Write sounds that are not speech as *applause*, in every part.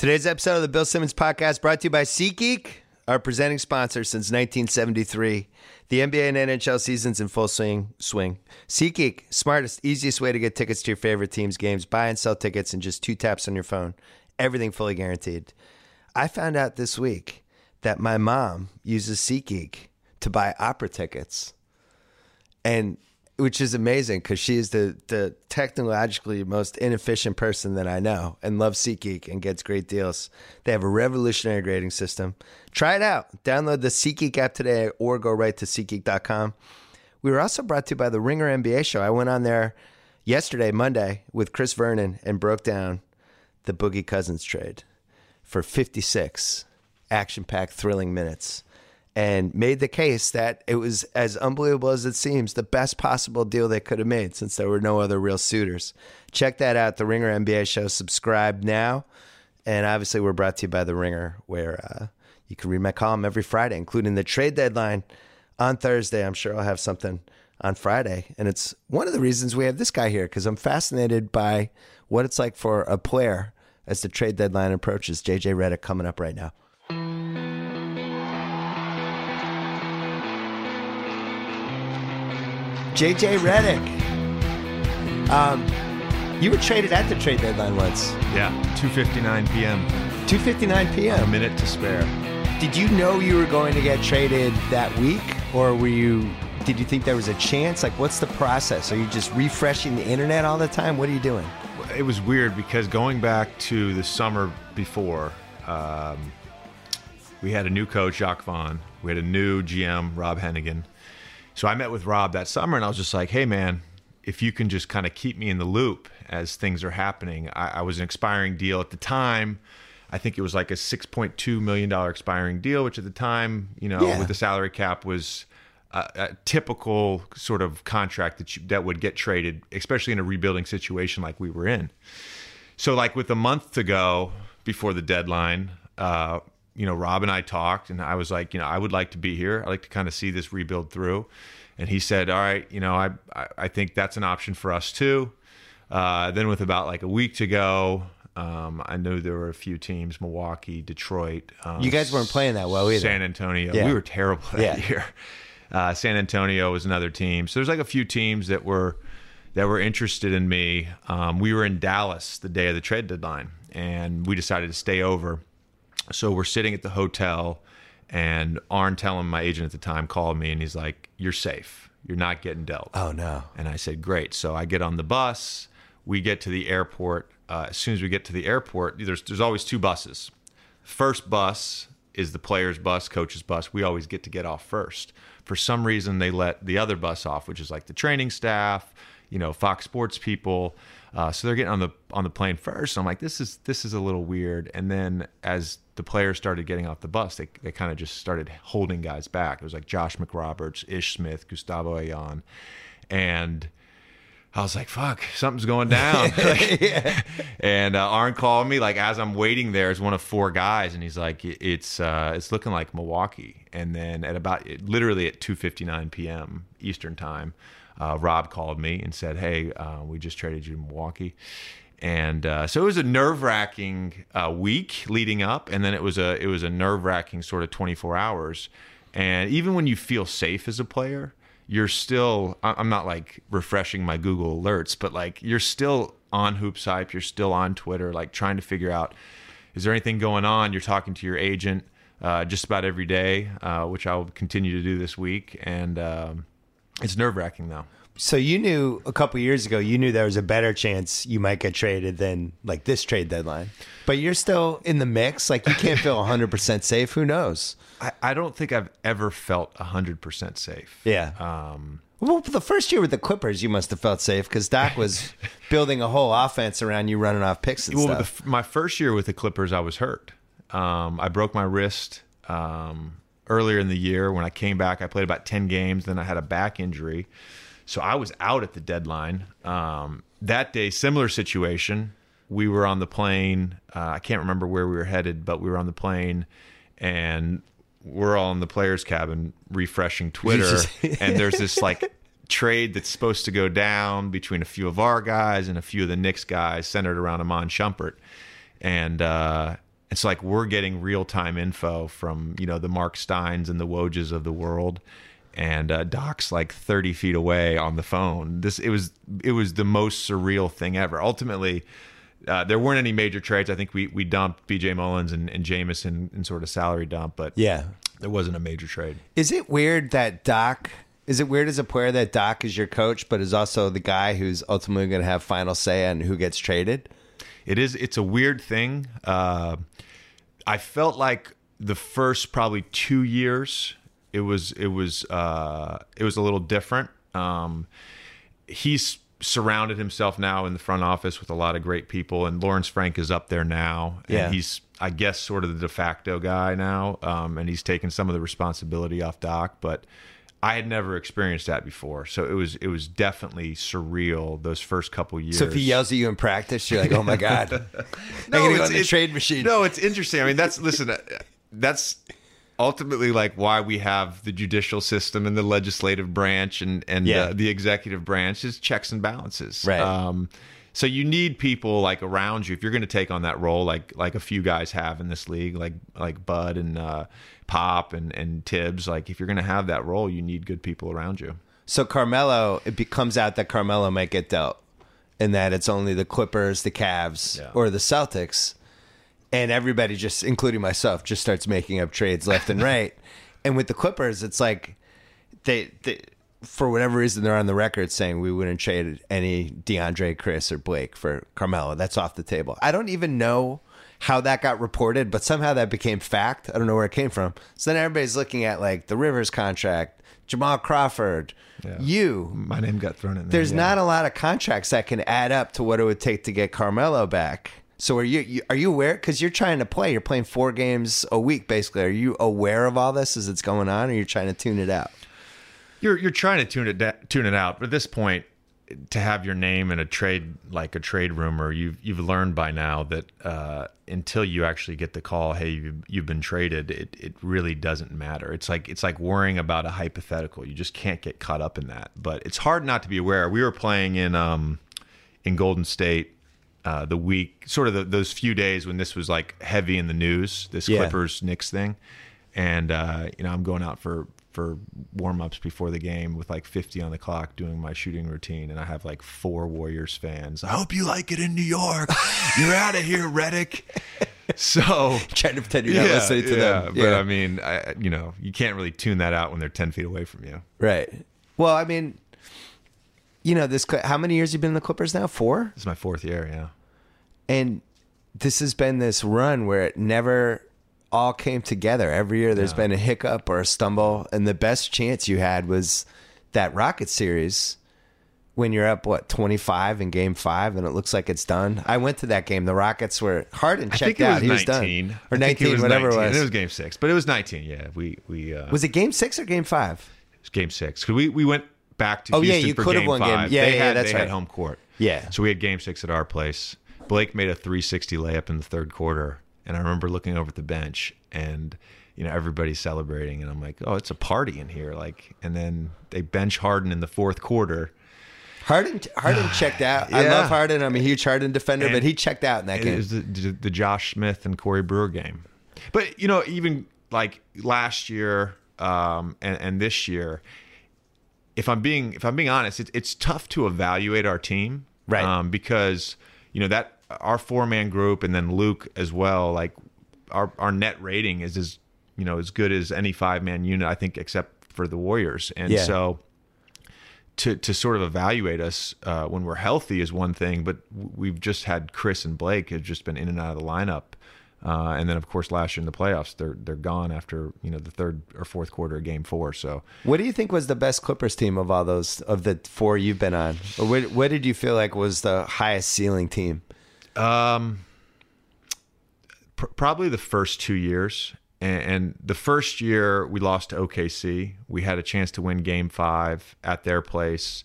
Today's episode of the Bill Simmons Podcast brought to you by SeatGeek, our presenting sponsor since 1973. The NBA and NHL seasons in full swing. Swing. SeatGeek, smartest, easiest way to get tickets to your favorite teams' games. Buy and sell tickets in just two taps on your phone. Everything fully guaranteed. I found out this week that my mom uses SeatGeek to buy opera tickets, and which is amazing because she is the the technologically most inefficient person that I know, and loves SeatGeek and gets great deals. They have a revolutionary grading system. Try it out. Download the SeatGeek app today, or go right to SeatGeek.com. We were also brought to you by the Ringer NBA show. I went on there yesterday, Monday, with Chris Vernon and broke down the Boogie Cousins trade for 56 action packed, thrilling minutes and made the case that it was as unbelievable as it seems the best possible deal they could have made since there were no other real suitors. Check that out, the Ringer NBA show. Subscribe now. And obviously, we're brought to you by The Ringer, where uh, you can read my column every Friday, including the trade deadline on Thursday. I'm sure I'll have something on Friday. And it's one of the reasons we have this guy here because I'm fascinated by what it's like for a player as the trade deadline approaches. JJ Redick coming up right now. JJ Redick. Um, you were traded at the trade deadline once. Yeah, 2:59 p.m. 2:59 p.m. A minute to spare. Did you know you were going to get traded that week, or were you? Did you think there was a chance? Like, what's the process? Are you just refreshing the internet all the time? What are you doing? It was weird because going back to the summer before, um, we had a new coach, Jacques Vaughn. We had a new GM, Rob Hennigan. So I met with Rob that summer and I was just like, hey, man, if you can just kind of keep me in the loop as things are happening. I, I was an expiring deal at the time. I think it was like a $6.2 million expiring deal, which at the time, you know, Yeah. with the salary cap was a, a typical sort of contract that you, that would get traded, especially in a rebuilding situation like we were in. So, like with a month to go before the deadline, uh, you know, Rob and I talked, and I was like, you know, I would like to be here. I like to kind of see this rebuild through. And he said, all right, you know, I I, I think that's an option for us too. Uh, then with about like a week to go, um, I knew there were a few teams: Milwaukee, Detroit. Um, You guys weren't playing that well either. San Antonio. Yeah. We were terrible that Yeah. year. *laughs* Uh, San Antonio was another team. So there's like a few teams that were that were interested in me. Um, we were in Dallas the day of the trade deadline, and we decided to stay over. So we're sitting at the hotel, and Arn Tellem, my agent at the time, called me, and he's like, "You're safe. You're not getting dealt." Oh no. And I said, great. So I get on the bus. We get to the airport. Uh, as soon as we get to the airport, there's, there's always two buses. First bus is the player's bus, coach's bus. We always get to get off first. For some reason, they let the other bus off, which is like the training staff, you know, Fox Sports people. Uh, so they're getting on the on the plane first. I'm like, this is this is a little weird. And then as the players started getting off the bus, they they kind of just started holding guys back. It was like Josh McRoberts, Ish Smith, Gustavo Ayón, and I was like, "Fuck, something's going down." *laughs* Like- *laughs* And uh, Arn called me like as I'm waiting there as one of four guys, and he's like, "It's uh, it's looking like Milwaukee." And then at about literally at 2:59 p.m. Eastern time, uh, Rob called me and said, "Hey, uh, we just traded you to Milwaukee." And uh, so it was a nerve wracking uh, week leading up, and then it was a it was a nerve wracking sort of 24 hours. And even when you feel safe as a player, you're still I'm not like refreshing my Google alerts, but like you're still on Hoops Hype, you're still on Twitter, like trying to figure out is there anything going on? You're talking to your agent uh, just about every day, uh, which I will continue to do this week, and um, it's nerve wracking though. So you knew a couple years ago, you knew there was a better chance you might get traded than like this trade deadline. But you're still in the mix. Like you can't feel 100% safe. Who knows? I, I don't think I've ever felt hundred percent safe. Yeah. Um, Well, the first year with the Clippers, you must have felt safe because Doc was *laughs* building a whole offense around you running off picks and well, stuff. f- my first year with the Clippers, I was hurt. Um, I broke my wrist um, earlier in the year. When I came back, I played about ten games. Then I had a back injury, so I was out at the deadline. Um, that day, similar situation. We were on the plane. Uh, I can't remember where we were headed, but we were on the plane, and we're all in the players' cabin refreshing *laughs* Twitter, and there's this like trade that's supposed to go down between a few of our guys and a few of the Knicks guys, centered around Iman Shumpert, and uh, It's like we're getting real time info from you know the Mark Steins and the Wojs of the world, and uh, Doc's like thirty feet away on the phone. This it was it was the most surreal thing ever. Ultimately, uh, there weren't any major trades. I think we we dumped B.J. Mullens and, and Jamison in sort of salary dump, but Yeah. there wasn't a major trade. Is it weird that Doc? Is it weird as a player that Doc is your coach, but is also the guy who's ultimately going to have final say on who gets traded? It is. It's a weird thing. Uh, I felt like the first probably two years, it was it was uh, it was a little different. Um, he's surrounded himself now in the front office with a lot of great people, and Lawrence Frank is up there now, and Yeah. he's I guess sort of the de facto guy now, um, and he's taken some of the responsibility off Doc, but. I had never experienced that before, so it was it was definitely surreal those first couple years. So if he yells at you in practice, you're like, "Oh my god, *laughs* I'm gonna go on the trade machine." No, it's interesting. I mean, that's listen. uh, That's ultimately like why we have the judicial system and the legislative branch and and Yeah. uh, the executive branch is checks and balances. Right. Um, so you need people like around you if you're going to take on that role, like like a few guys have in this league, like like Bud and uh, Pop and and Thibs. Like if you're going to have that role, you need good people around you. So Carmelo, it becomes out that Carmelo might get dealt, and that it's only the Clippers, the Cavs, Yeah. or the Celtics, and everybody just, including myself, just starts making up trades left and *laughs* right. And with the Clippers, it's like they, they, for whatever reason, they're on the record saying we wouldn't trade any DeAndre, Chris, or Blake for Carmelo. That's off the table. I don't even know how that got reported, but somehow that became fact. I don't know where it came from. So then everybody's looking at like the Rivers contract, Jamal Crawford, you. My name got thrown in there. There's yeah. not a lot of contracts that can add up to what it would take to get Carmelo back. So are you, you are you aware? Because you're trying to play, you're playing four games a week basically. Are you aware of all this as it's going on, or you're trying to tune it out? You're you're trying to tune it da- tune it out, but at this point, to have your name in a trade like a trade rumor, you've you've learned by now that uh, until you actually get the call, hey, you've, you've been traded, it it really doesn't matter. It's like it's like worrying about a hypothetical. You just can't get caught up in that. But it's hard not to be aware. We were playing in um in Golden State. Uh, the week, sort of the, those few days when this was like heavy in the news, this Yeah. Clippers Knicks thing, and uh, you know I'm going out for for warm ups before the game with like 50 on the clock doing my shooting routine, and I have like four Warriors fans. I hope you like it in New York. You're out of here, Redick. So *laughs* Trying to pretend you're not listening to yeah, them. But I mean, I, you know, you can't really tune that out when they're 10 feet away from you. right. Well, I mean, you know, this. How many years you been in the Clippers now? Four. This is my fourth year. Yeah. and this has been this run where it never all came together. Every year there's Yeah. been a hiccup or a stumble, and the best chance you had was that Rocket series when you're up what 25 in game 5 and it looks like it's done. I went to that game. The Rockets were Harden checked out. was he was done. Or think 19 whatever 19. it was. it was game six, but it was 19. Yeah. We, we, uh, was it game 6 or game 5? It was game six. 'Cause we, we went back to Oh, yeah, you could have won game- yeah, they yeah, had, that's they had right. home court. Yeah. So we had game six at our place. Blake made a 360 layup in the third quarter. And I remember looking over at the bench and, you know, everybody's celebrating. And I'm like, oh, it's a party in here. Like, and then they bench Harden in the fourth quarter. Harden Harden *sighs* checked out. I Yeah. love Harden. I'm a huge Harden defender, And but he checked out in that It game. was the, the, Josh Smith and Corey Brewer game. But, you know, even like last year um, and, and this year, if I'm being if I'm being honest, it's it's tough to evaluate our team, Right. Um, because you know that our four man group and then Luke as well. Like our our net rating is as you know as good as any five man unit, I think, except for the Warriors. And Yeah. so to to sort of evaluate us uh, when we're healthy is one thing, but we've just had Chris and Blake have just been in and out of the lineup. Uh, and then, of course, last year in the playoffs, they're they're gone after you know the third or fourth quarter of Game Four. So What do you think was the best Clippers team of all those of the four you've been on? Or what, what did you feel like was the highest ceiling team? Pr- probably the first two years. And, and the first year we lost to OKC. We had a chance to win Game Five at their place.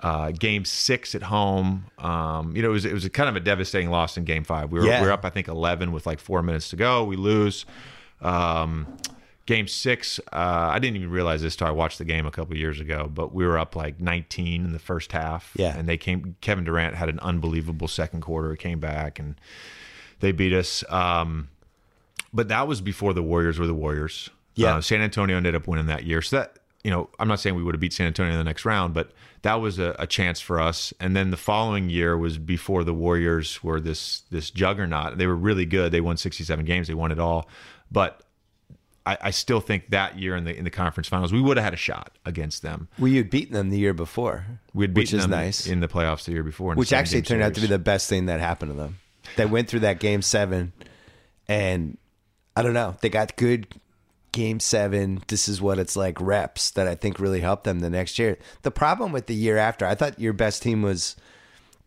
Uh, game six at home. Um, you know, it was it was a kind of a devastating loss in Game Five. We were Yeah. we were up, I think, eleven with like four minutes to go. We lose. Um, game six, uh, I didn't even realize this till I watched the game a couple years ago. But we were up like 19 in the first half. Yeah. and they came. Kevin Durant had an unbelievable second quarter. He came back and they beat us. Um, but that was before the Warriors were the Warriors. Yeah. Uh, San Antonio ended up winning that year. So that, you know, I'm not saying we would have beat San Antonio in the next round, but that was a, a chance for us. And then the following year was before the Warriors were this this juggernaut. They were really good. They won 67 games. They won it all. But I, I still think that year in the in the conference finals, we would have had a shot against them. Well, you'd beaten them the year before, We had which beaten is them nice. in the playoffs the year before. which actually turned out to be the best thing that happened to them. They went through that game seven, and I don't know, they got good game seven. This is what it's like reps that I think really helped them the next year. The problem with the year after, I thought your best team was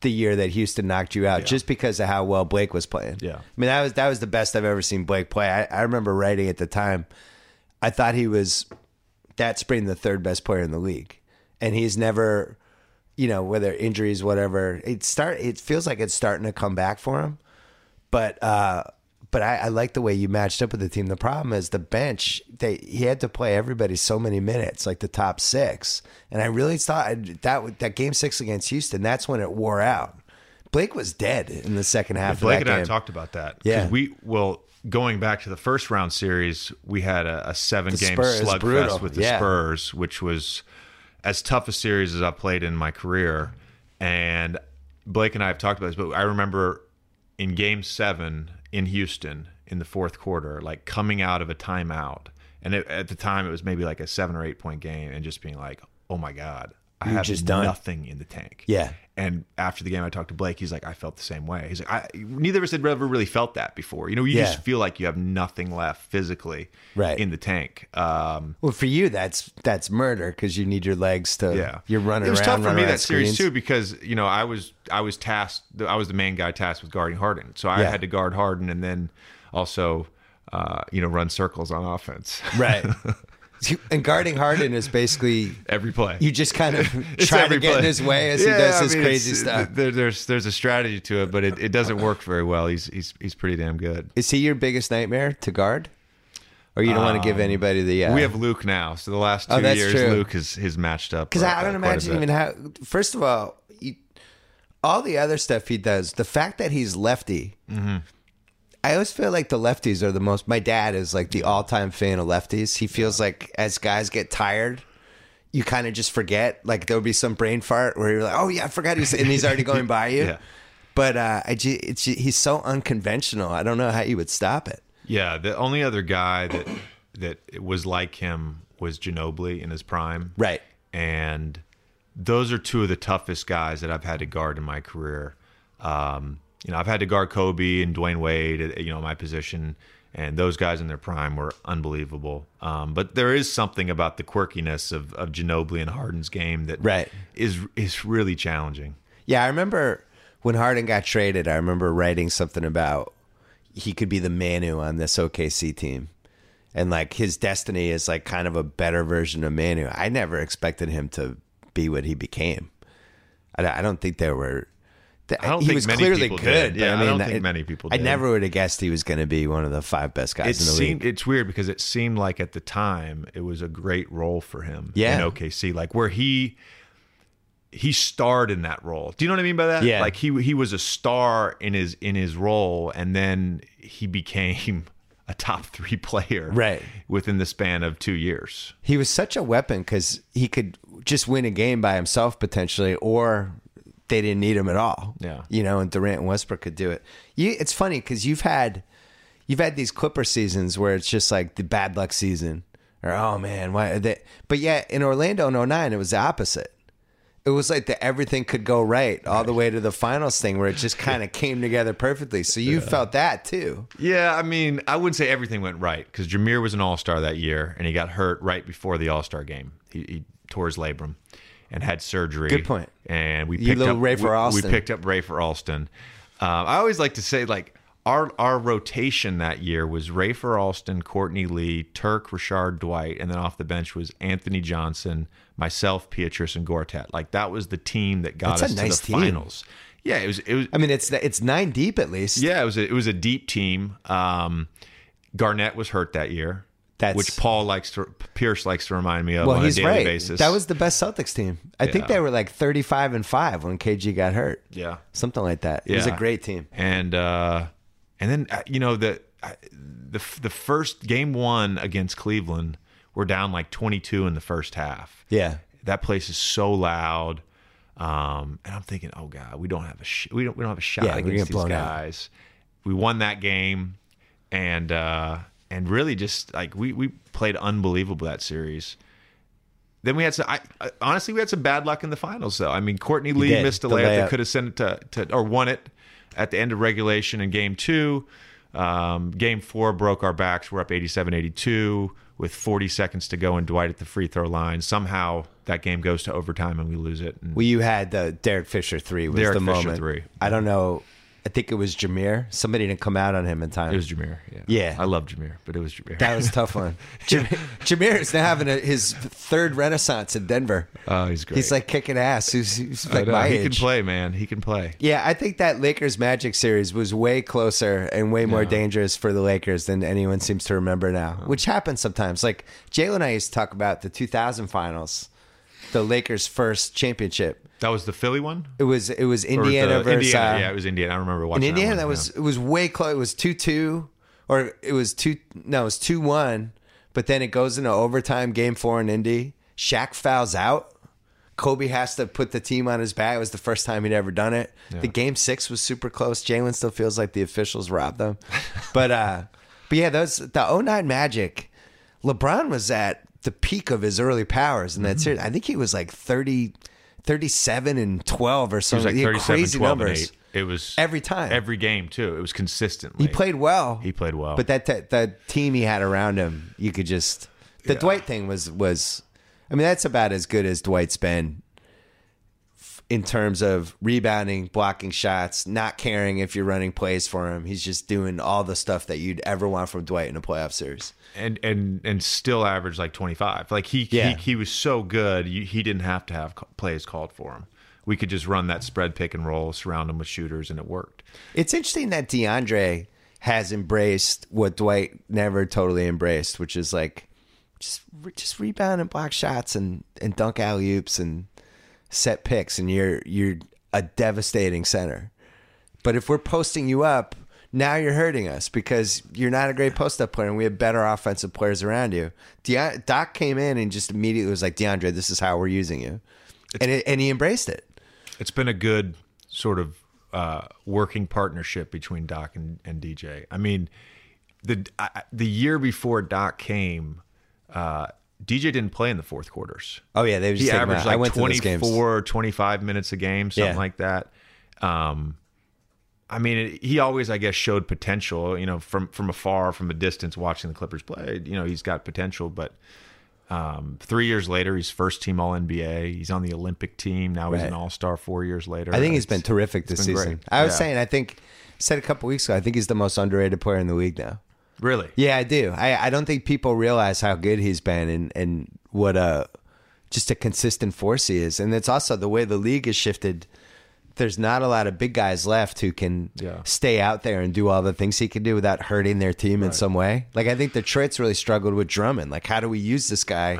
the year that Houston knocked you out, just because of how well Blake was playing. Yeah. I mean that was that was the best I've ever seen Blake play. I, I remember writing at the time, I thought he was that spring the third best player in the league, and he's never, you know, whether injuries, whatever. It start. It feels like it's starting to come back for him, but uh, but I, I like the way you matched up with the team. The problem is the bench. They he had to play everybody so many minutes, like the top six, and I really thought that that game six against Houston. That's when it wore out. Blake was dead in the second half Blake of that and I talked about that. Yeah. we well going back to the first round series, we had a, a seven game slugfest with the Yeah. Spurs, which was as tough a series as I've played in my career. And Blake and I have talked about this, but I remember in Game Seven in Houston in the fourth quarter, like coming out of a timeout, and it, at the time it was maybe like a seven or eight point game, and just being like, "Oh my god, I You're have just done. nothing in the tank." Yeah. And after the game, I talked to Blake. He's like, I felt the same way. He's like, I, neither of us had ever really felt that before. You know, you Yeah. just feel like you have nothing left physically Right. in the tank. Um, Well, for you, that's that's murder because you need your legs to. yeah, you're running. It was around, tough for me that series too because you know I was I was tasked. I was the main guy tasked with guarding Harden, so I Yeah. had to guard Harden and then also uh, you know run circles on offense. Right. *laughs* *laughs* and guarding Harden is basically Every play. you just kind of *laughs* try to get in his way as he Yeah, does I his mean, crazy stuff. There, there's there's a strategy to it, but it, it doesn't work very well. He's he's he's pretty damn good. Is he your biggest nightmare to guard? Or you don't want to give anybody the. Uh, Um, We have Luke now, so the last two Oh, years, true. Luke has has matched up. because uh, I don't imagine even how. First of all, you, all the other stuff he does, the fact that he's lefty. Mm-hmm. I always feel like the lefties are the most. My dad is like the all-time fan of lefties. He feels like as guys get tired, you kind of just forget. Like there'll be some brain fart where you're like, "Oh yeah, I forgot he's," and he's already going by you. *laughs* Yeah. But uh, I it's he's so unconventional. I don't know how you would stop it. Yeah, the only other guy that that was like him was Ginobili in his prime, Right. And those are two of the toughest guys that I've had to guard in my career. Um, you know, I've had to guard Kobe and Dwayne Wade, at, you know, my position, and those guys in their prime were unbelievable. Um, but there is something about the quirkiness of, of Ginobili and Harden's game that Right. is is really challenging. Yeah, I remember when Harden got traded. I remember writing something about he could be the Manu on this OKC team, and like his destiny is like kind of a better version of Manu. I never expected him to be what he became. I, don't- I don't think there were. I don't he think was many clearly people good. did. Yeah, I mean, don't think many people I never would have guessed he was going to be one of the five best guys it in the seemed league. it's weird because it seemed like at the time it was a great role for him Yeah. in OKC like where he he starred in that role. Do you know what I mean by that? Yeah. Like he he was a star in his in his role and then he *laughs* became a top 3 player Right. within the span of 2 years. He was such a weapon because he could just win a game by himself potentially, or they didn't need him at all. Yeah. you know, and Durant and Westbrook could do it. You, it's funny because you've had you've had these Clipper seasons where it's just like the bad luck season, or oh man, why? Are they, but yet in Orlando in 09, it was the opposite. It was like that everything could go right all the way to the finals thing where it just kind of *laughs* came together perfectly. So you felt that too. Yeah, I mean, I wouldn't say everything went right because Jameer was an All Star that year, and he got hurt right before the All Star game. He, he tore his labrum and had surgery. Good point. And we picked up Ray for we- we, picked up Rafer Alston. Um, I always like to say like. Our, our rotation that year was Rafer Alston, Courtney Lee, Turk, Rashard Dwight, and then off the bench was Anthony Johnson, myself, Pietrus, and Gortat. Like that was the team that got That's a us nice to the team. finals. Yeah, it was. It was. I mean, it's it's nine deep at least. Yeah, it was a, it was a deep team. Um, Garnett was hurt that year, That's- which Paul likes to Pierce likes to remind me of Well, on he's a daily right. basis. That was the best Celtics team. I think they were like 35 and 5 when KG got hurt. yeah, Something like that. It was a great team. and uh, and then uh, you know the the the first game one against Cleveland, we're down like 22 in the first half. Yeah. That place is so loud. Um, and I'm thinking, oh god, we don't have a sh- we don't we don't have a shot Yeah, against these blown out. guys. We won that game, and uh, and really just like we we played unbelievable that series. Then we had some. I, honestly, we had some bad luck in the finals, though. I mean, Courtney Lee did. missed a layup layup. that could have sent it to, to or won it at the end of regulation in game two. Um, game four broke our backs. We're up 87 82 with 40 seconds to go, and Dwight at the free throw line. Somehow that game goes to overtime and we lose it. And Well, you had the Derek Fisher three was Derek the Fisher moment. three. I don't know. I think it was Jameer. Somebody didn't come out on him in time. it was Jameer. Yeah. Yeah. I love Jameer, but it was Jameer. that was a tough one. *laughs* Jam- Jameer is now having a, his third renaissance in Denver. oh, he's great. He's like kicking ass. He's, he's I like know. my he age. can play, man. He can play. Yeah, I think that Lakers Magic series was way closer and way more Yeah. dangerous for the Lakers than anyone seems to remember now, oh. which happens sometimes. Like Jalen and I used to talk about the 2000 finals, the Lakers' first championship. That was the Philly one. It was it was Indiana the- versus Indiana. uh, yeah, it was Indiana. I remember watching. in. Indiana. one, That yeah. was it was way close. It was two two, or it was two. No, it was two one. But then it goes into overtime. Game four in Indy. Shaq fouls out. Kobe has to put the team on his back. It was the first time he'd ever done it. The game six was super close. Jalen still feels like the officials robbed them. *laughs* but uh but yeah, those the 09 Magic, LeBron was at the peak of his early powers in Mm-hmm. series. I think he was like 30, 37 and 12 or It was something. like 37, crazy 12, numbers. and 8. It was Every time. every game too. It was consistently. He played well. He played well. But that, that the team he had around him, you could just the Yeah. Dwight thing was was I mean that's about as good as Dwight's been in terms of rebounding, blocking shots, not caring if you're running plays for him. He's just doing all the stuff that you'd ever want from Dwight in a playoff series. And and and still averaged like 25. Like he Yeah. he, he was so good, you, he didn't have to have plays called for him. We could just run that spread pick and roll, surround him with shooters, and it worked. It's interesting that DeAndre has embraced what Dwight never totally embraced, which is like just just rebound and block shots and and dunk alley oops and set picks, and you're you're a devastating center. But if we're posting you up, now you're hurting us because you're not a great post up player, and we have better offensive players around you. De- Doc came in and just immediately was like, DeAndre, this is how we're using you, and it, and he embraced it. It's been a good sort of uh, working partnership between Doc and, and DJ. I mean, the I, the year before Doc came, uh, DJ didn't play in the fourth quarters. Oh yeah, they just he averaged like went to those 24, 25 minutes a game, something Yeah. like that. Um, I mean, he always, I guess, showed potential. You know, from from afar, from a distance, watching the Clippers play. You know, he's got potential. But um, three years later, he's first team All NBA. He's on the Olympic team now. He's an All Star four years later. I think he's been terrific this been great. season. I was Yeah. saying, I think said a couple weeks ago, I think he's the most underrated player in the league now. really. Yeah, I do. I, I don't think people realize how good he's been and, and what a just a consistent force he is. And it's also the way the league has shifted. There's not a lot of big guys left who can Yeah. stay out there and do all the things he can do without hurting their team in some way. Like I think Detroit's really struggled with Drummond. Like how do we use this guy?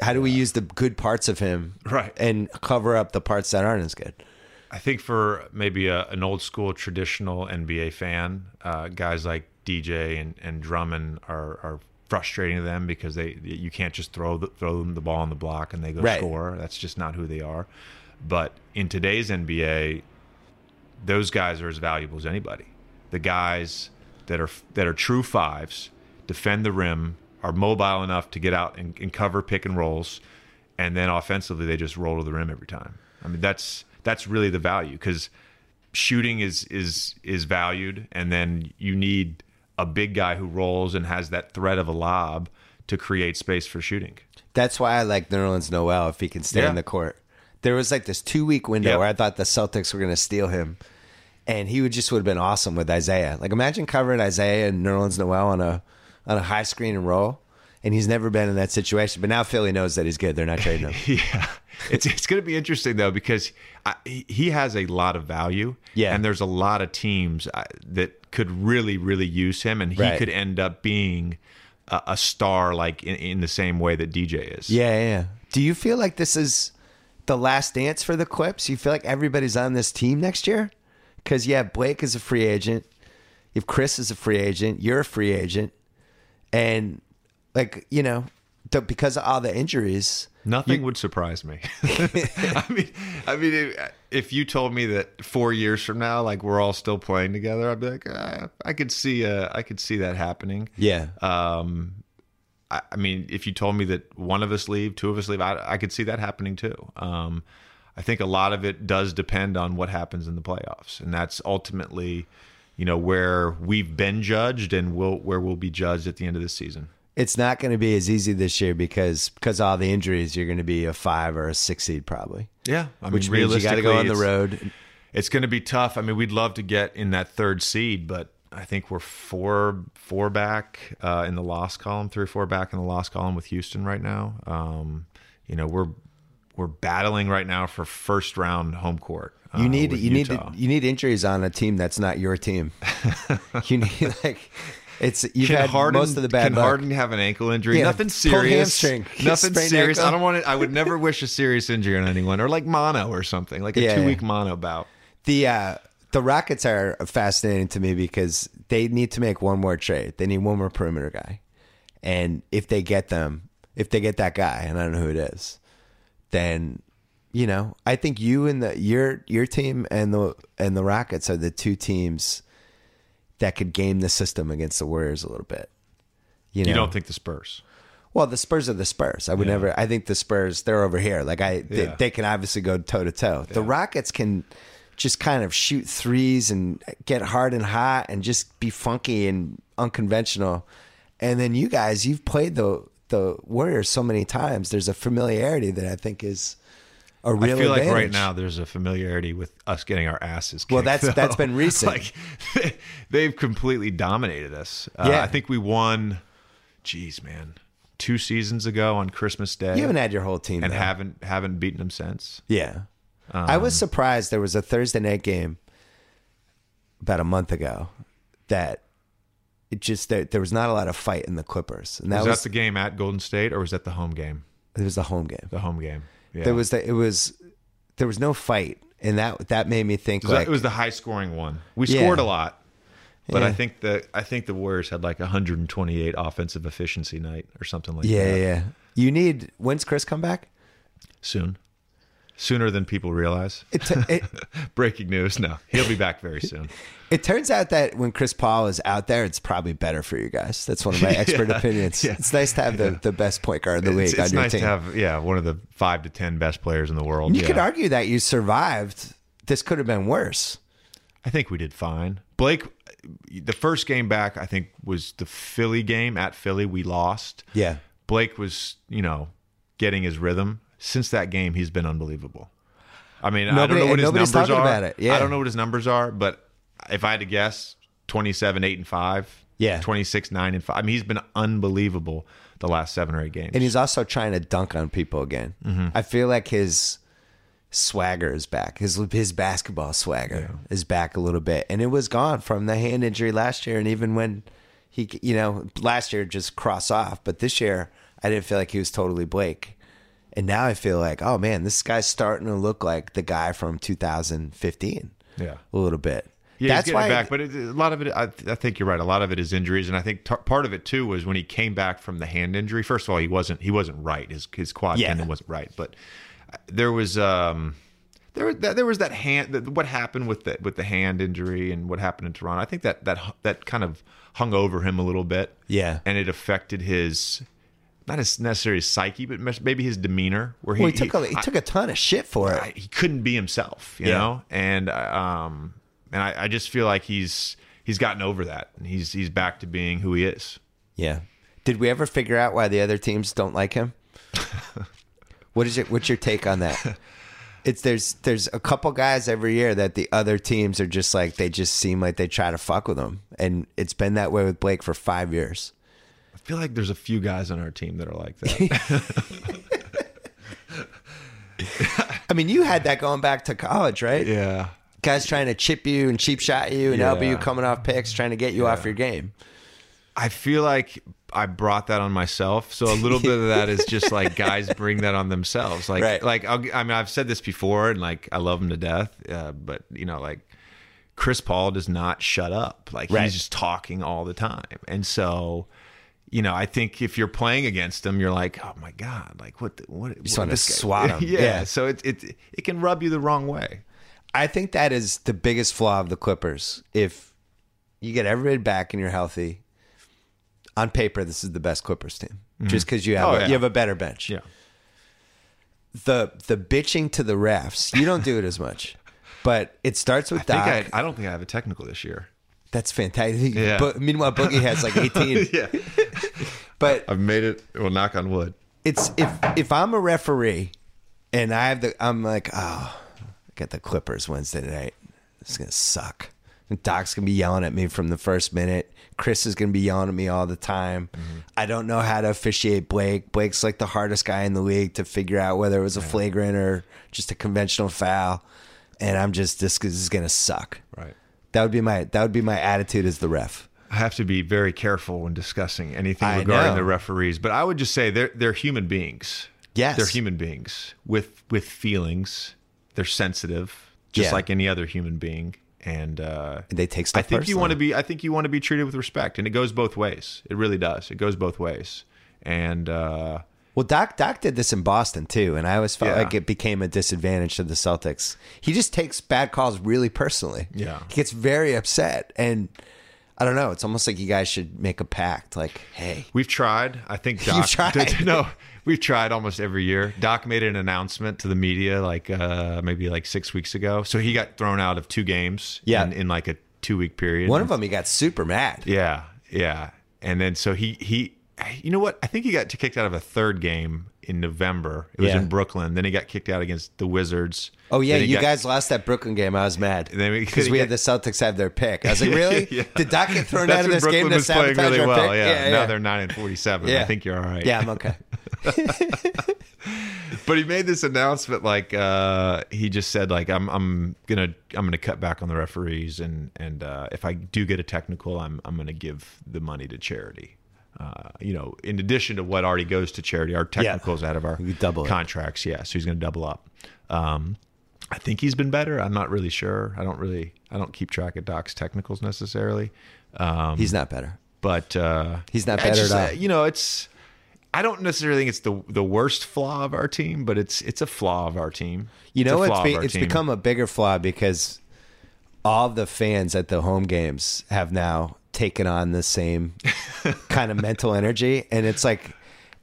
How do we use the good parts of him Right. and cover up the parts that aren't as good? I think for maybe a, an old school traditional NBA fan, uh, guys like DJ and, and Drummond are, are frustrating to them because they you can't just throw the, throw them the ball on the block and they go Right. score. That's just not who they are. But in today's NBA, those guys are as valuable as anybody. The guys that are that are true fives, defend the rim, are mobile enough to get out and, and cover pick and rolls, and then offensively they just roll to the rim every time. I mean that's that's really the value because shooting is is is valued, and then you need a big guy who rolls and has that threat of a lob to create space for shooting. That's why I like Nerlens Noel if he can stay Yeah. in the court. There was like this two week window Yep. where I thought the Celtics were going to steal him, and he would just would have been awesome with Isaiah. Like imagine covering Isaiah and Nerlens Noel on a on a high screen and roll, and he's never been in that situation. But now Philly knows that he's good. They're not *laughs* trading him. Yeah, it's it's going to be interesting though because I, he- he has a lot of value. Yeah. and there's a lot of teams uh, that could really really use him, and he Right. could end up being a, a star like in, in the same way that DJ is. yeah, yeah, yeah. Do you feel like this is the last dance for the Clips? You feel like everybody's on this team next year? Because yeah, Blake is a free agent. If Chris is a free agent, you're a free agent, and like you know, because of all the injuries, Nothing would surprise me. *laughs* *laughs* I mean, I mean, if, if you told me that four years from now, like we're all still playing together, I'd be like, uh, I could see, uh, I could see that happening. yeah, Um, I, I mean, if you told me that one of us leave, two of us leave, I, I could see that happening too. Um, I think a lot of it does depend on what happens in the playoffs, and that's ultimately, you know, where we've been judged and will where we'll be judged at the end of the season. it's not going to be as easy this year because because all the injuries, you're going to be a five or a six seed probably, Yeah, I which mean, means you got to go on the road. it's going to be tough. I mean, we'd love to get in that third seed, but I think we're four four back uh, in the loss column, three or four back in the loss column with Houston right now. Um, you know, we're we're battling right now for first round home court. uh, You need with you need Utah. to, you need injuries on a team that's not your team. *laughs* you need like it's you've Can had Harden, most of the bad can luck. Harden have an ankle injury? Yeah, Nothing serious. hamstring. *laughs* Nothing serious. ankle. I don't want it. I would never wish a serious injury on anyone, or like mono or something, like a Yeah, two week yeah. mono bout. The uh, the Rockets are fascinating to me because they need to make one more trade. They need one more perimeter guy, and if they get them, if they get that guy, and I don't know who it is, then you know I think you and the your your team and the and the Rockets are the two teams that could game the system against the Warriors a little bit. You, know? You don't think the Spurs? Well, the Spurs are the Spurs. I would never. I think the Spurs they're over here. Like I, they, Yeah. they can obviously go toe to toe. The Rockets can just kind of shoot threes and get hard and hot and just be funky and unconventional. And then you guys, you've played the the Warriors so many times. There's a familiarity that I think is a real. Thing. I feel like right now there's a familiarity with us getting our asses kicked. Well, that's- though. that's been *laughs* recent. like *laughs* they've completely dominated us. Uh, Yeah. I think we won. Jeez, man, two seasons ago on Christmas Day, you haven't had your whole team and though. haven't haven't beaten them since. Yeah. I Um, was surprised there was a Thursday night game about a month ago that it just there, there was not a lot of fight in the Clippers. And that was, was, that the game at Golden State, or was that the home game? it was the home game. The home game. Yeah. There was the, it was there was no fight and that that made me think It was, it was the high scoring one. We Yeah. scored a lot, but Yeah. I think the I think the Warriors had like 128 offensive efficiency night or something like yeah, that. yeah, yeah. You need when's Chris come back? Soon, sooner than people realize. It, t- it *laughs* Breaking news. No, he'll be back very soon. *laughs* it turns out that when Chris Paul is out there, it's probably better for you guys. That's one of my *laughs* expert Yeah, opinions. yeah. It's nice to have the, the best point guard in the league it's it's on your nice team. to have yeah one of the five to ten best players in the world. you yeah. could argue that you survived. This could have been worse. I think we did fine. Blake, the first game back, I think was the Philly game at Philly. We lost. Yeah. Blake was, you know, getting his rhythm. Since that game, he's been unbelievable. I mean, I don't know what his numbers talking are. about it. Yeah. I don't know what his numbers are, but if I had to guess, 27, 8, and 5. Yeah. 26, 9, and 5. I mean, he's been unbelievable the last seven or eight games. And he's also trying to dunk on people again. Mm-hmm. I feel like his swagger is back. His his basketball swagger is back a little bit, and it was gone from the hand injury last year. And even when he, you know, last year just cross off, but this year I didn't feel like he was totally Blake. And now I feel like, oh man, this guy's starting to look like the guy from 2015. Yeah. a little bit. Yeah, That's he's getting it back, but it, a lot of it, I, I think you're right. A lot of it is injuries, and I think t- part of it too was when he came back from the hand injury. First of all, he wasn't he wasn't right. His his quad Yeah. tendon wasn't right, but uh, there was um there that, there was that hand that, what happened with the with the hand injury and what happened in Toronto. I think that that that kind of hung over him a little bit. Yeah. and it affected his not his necessarily his psyche, but maybe his demeanor. Where he, well, he took a, he took a ton of shit for it. I- he couldn't be himself, you Yeah. know, and um, and I, I just feel like he's he's gotten over that, and he's he's back to being who he is. Yeah. Did we ever figure out why the other teams don't like him? *laughs* what is it? What's your take on that? *laughs* It's there's there's a couple guys every year that the other teams are just like they just seem like they try to fuck with him, and it's been that way with Blake for five years. I feel like there's a few guys on our team that are like that. *laughs* I mean, you had that going back to college, right? yeah, Guys trying to chip you and cheap shot you and elbow you coming off picks, trying to get you off your game. I feel like I brought that on myself. So a little bit of that is just *laughs* like guys bring that on themselves. Like, Right. like I'll, I mean, I've said this before, and like I love him to death. Uh, but you know, like Chris Paul does not shut up. Like Right. he's just talking all the time. And so, you know, I think if you're playing against them, you're like, oh my god, like what? The, what? You just wanna swat *laughs* him. yeah. Yeah. So it it it can rub you the wrong way. I think that is the biggest flaw of the Clippers. If you get everybody back and you're healthy, on paper, this is the best Clippers team. Mm-hmm. Just because you have Oh, a, yeah. you have a better bench. Yeah. The the bitching to the refs, you don't do it as much, but it starts *laughs* with I think Doc. I, I don't think I have a technical this year. That's fantastic. Yeah. But meanwhile, Boogie has like *laughs* 18. yeah. But *laughs* I've made it. Well, knock on wood. it's if if I'm a referee and I have the I'm like, oh, I got the Clippers Wednesday night. It's gonna suck. And Doc's gonna be yelling at me from the first minute. Chris is gonna be yelling at me all the time. Mm-hmm. I don't know how to officiate Blake. Blake's like the hardest guy in the league to figure out whether it was a flagrant or just a conventional foul. And I'm just this, this is gonna suck. Right. That would be my that would be my attitude as the ref. I have to be very careful when discussing anything I regarding know. the referees, but I would just say they're they're human beings. Yes. they're human beings with with feelings. They're sensitive, just Yeah. like any other human being, and uh, They take stuff I think you want to be. I think you want to be treated with respect, and it goes both ways. It really does. It goes both ways, and uh, Well, Doc Doc did this in Boston too, and I always felt Yeah. like it became a disadvantage to the Celtics. He just takes bad calls really personally. Yeah. he gets very upset, and I don't know. It's almost like you guys should make a pact. Like, hey, We've tried. I think *laughs* Doc. tried. *laughs* no, we've tried almost every year. Doc made an announcement to the media like uh, maybe like six weeks ago. So he got thrown out of two games. Yeah. In, in like a two week period. one of them he got super mad. Yeah, yeah. And then so he he, you know what? I think he got kicked out of a third game in November. It was Yeah. in Brooklyn. Then he got kicked out against the Wizards. Oh yeah, you got- guys lost that Brooklyn game. I was mad then we- because *laughs* we had the Celtics have their pick. I was like, *laughs* really? Yeah. Did Doc get thrown That's out of this Brooklyn game to was playing really our well. pick? Yeah. Now they're nine and forty-seven. I think you're all right. yeah, I'm okay. *laughs* but he made this announcement like uh, he just said like I'm I'm gonna I'm gonna cut back on the referees and and uh, if I do get a technical I'm I'm gonna give the money to charity. Uh, you know, in addition to what already goes to charity, our technicals out of our double it. contracts. Yeah, so he's gonna double up. Um, I think he's been better. I'm not really sure. I don't really I don't keep track of Doc's technicals necessarily. Um, He's not better. but uh, He's not better just, at all. uh, You know, it's. I don't necessarily think it's the the worst flaw of our team, but it's it's a flaw of our team. You know, a it's be, it's become a bigger flaw because all the fans at the home games have now taken on the same *laughs* kind of mental energy, and it's like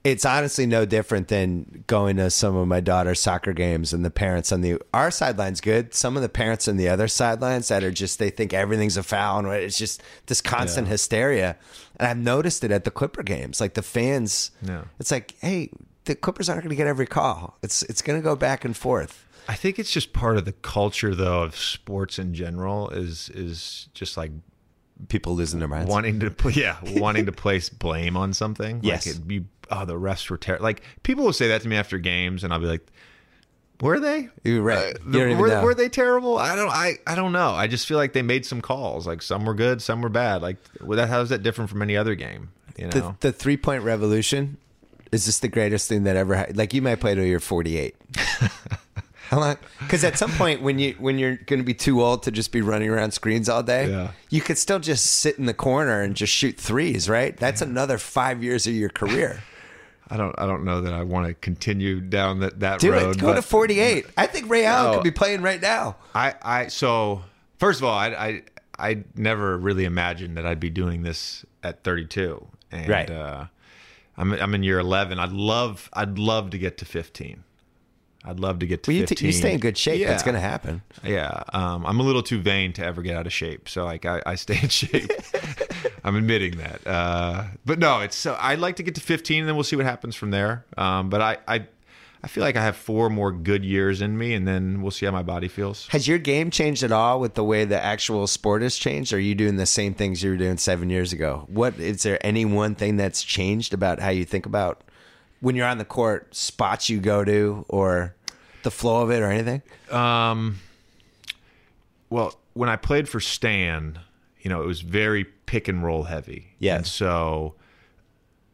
it's honestly no different than going to some of my daughter's soccer games and the parents on the our sideline's good. Some of the parents on the other sidelines that are just they think everything's a foul, and it's just this constant hysteria. And I've noticed it at the Clipper games, like the fans. Yeah. It's like, hey, the Clippers aren't going to get every call. It's it's going to go back and forth. I think it's just part of the culture, though, of sports in general. Is is just like People losing their minds. wanting to yeah, *laughs* wanting to place blame on something. Yes. like it'd be oh the refs were terrible. Like people will say that to me after games, and I'll be like, were they? You're right. Uh, You were, were they terrible? I don't. I, I don't know. I just feel like they made some calls. Like some were good, some were bad. Like well, that how is that different from any other game? You know. the, the three point revolution is this the greatest thing that ever ha- like you might play till you're 48 *laughs* how long because at some point when you when you're going to be too old to just be running around screens all day Yeah. you could still just sit in the corner and just shoot threes right that's another five years of your career *laughs* I don't. I don't know that I want to continue down that that do road. it go to 48 *laughs* i think ray allen No. could be playing right now I. I. So first of all, I. I. I never really imagined that I'd be doing this at 32, and Right. uh, I'm. I'm in year 11. I'd love. I'd love to get to 15. I'd love to get to well, you, 15. t- you stay in good shape Yeah. that's going to happen Yeah, um, I'm a little too vain to ever get out of shape, so like I, I stay in shape. *laughs* I'm admitting that, uh, but no, it's so I'd like to get to 15, and then we'll see what happens from there. Um, but I, I, I feel like I have four more good years in me, and then we'll see how my body feels. Has your game changed at all with the way the actual sport has changed? Or are you doing the same things you were doing seven years ago? What is there any one thing that's changed about how you think about when you're on the court, spots you go to, or the flow of it, or anything? Well, when I played for Stan, you know, it was very pick and roll heavy. Yes. And so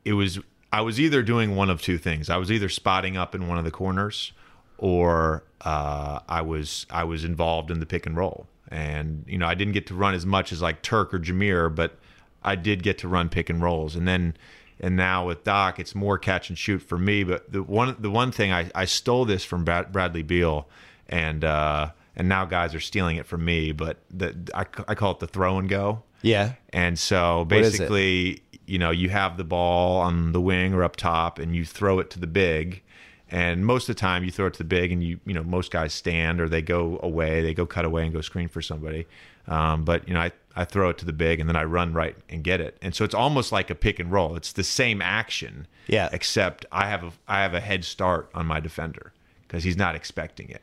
it was I was either doing one of two things. I was either spotting up in one of the corners or uh, I was I was involved in the pick and roll. and you know I didn't get to run as much as like Turk or Jameer, but I did get to run pick and rolls, and then and now with Doc, it's more catch and shoot for me. But the one the one thing I, I stole this from Brad, Bradley Beal, and uh, and now guys are stealing it from me. But the I, I call it the throw and go. Yeah. And so basically, you know, you have the ball on the wing or up top, and you throw it to the big. And most of the time, you throw it to the big, and you you know most guys stand or they go away, they go cut away and go screen for somebody. Um, but you know, I I throw it to the big, and then I run right and get it. And so it's almost like a pick and roll. It's the same action, Yeah. Except I have a I have a head start on my defender because he's not expecting it.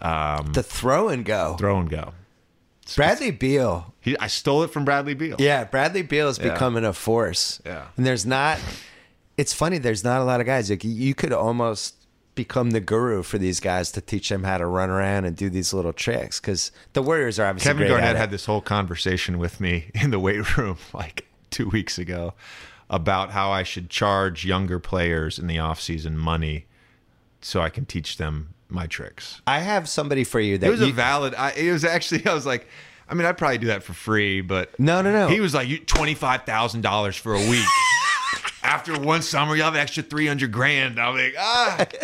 Um, The throw and go. throw and go. Bradley Beal. He, I stole it from Bradley Beal. Yeah, Bradley Beal is Yeah. becoming a force. Yeah. And there's not it's funny, there's not a lot of guys. Like you could almost become the guru for these guys to teach them how to run around and do these little tricks because the Warriors are obviously Kevin Garnett had this whole conversation with me *laughs* in the weight room *laughs* like two weeks ago about how I should charge younger players in the offseason money so I can teach them my tricks. I have somebody for you that It was you, a valid. I, it was actually. *laughs* I was like, I mean, I'd probably do that for free, but No, no, no. He was like, you twenty five thousand dollars for a week. After one summer, you'll have an extra three hundred grand. I'm like, ah. *laughs*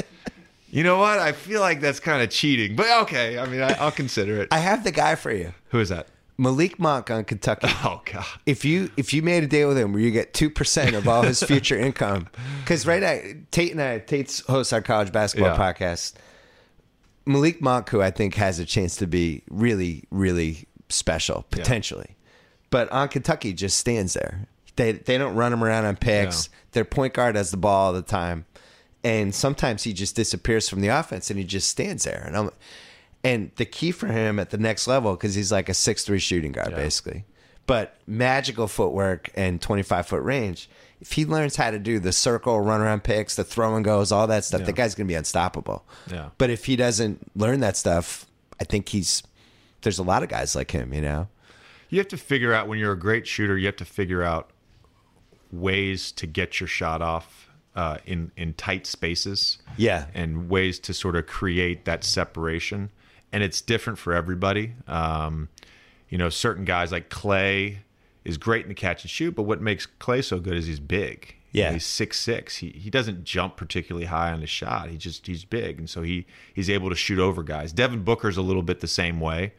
You know what? I feel like that's kind of cheating, but okay. I mean, I, I'll consider it. I have the guy for you. Who is that? Malik Monk on Kentucky. Oh God. if you if you made a deal with him where you get two percent of all his future *laughs* income, because right now Tate and I, Tate's hosts our college basketball Yeah. podcast. Malik Monk, who I think has a chance to be really, really special potentially, but on Kentucky just stands there. They they don't run him around on picks. Yeah. Their point guard has the ball all the time, and sometimes he just disappears from the offense and he just stands there. And I'm, and the key for him at the next level because he's like a six three shooting guard basically, but magical footwork and twenty five foot range. If he learns how to do the circle, run around picks, the throw and goes, all that stuff, the guy's gonna be unstoppable. Yeah. But if he doesn't learn that stuff, I think he's there's a lot of guys like him. You know. You have to figure out when you're a great shooter. You have to figure out ways to get your shot off uh, in in tight spaces. Yeah. and ways to sort of create that separation. And it's different for everybody. Um, you know, certain guys like Clay is great in the catch and shoot, but what makes Clay so good is he's big. Yeah. he's six six. He he doesn't jump particularly high on his shot. He just he's big, and so he he's able to shoot over guys. Devin Booker's a little bit the same way.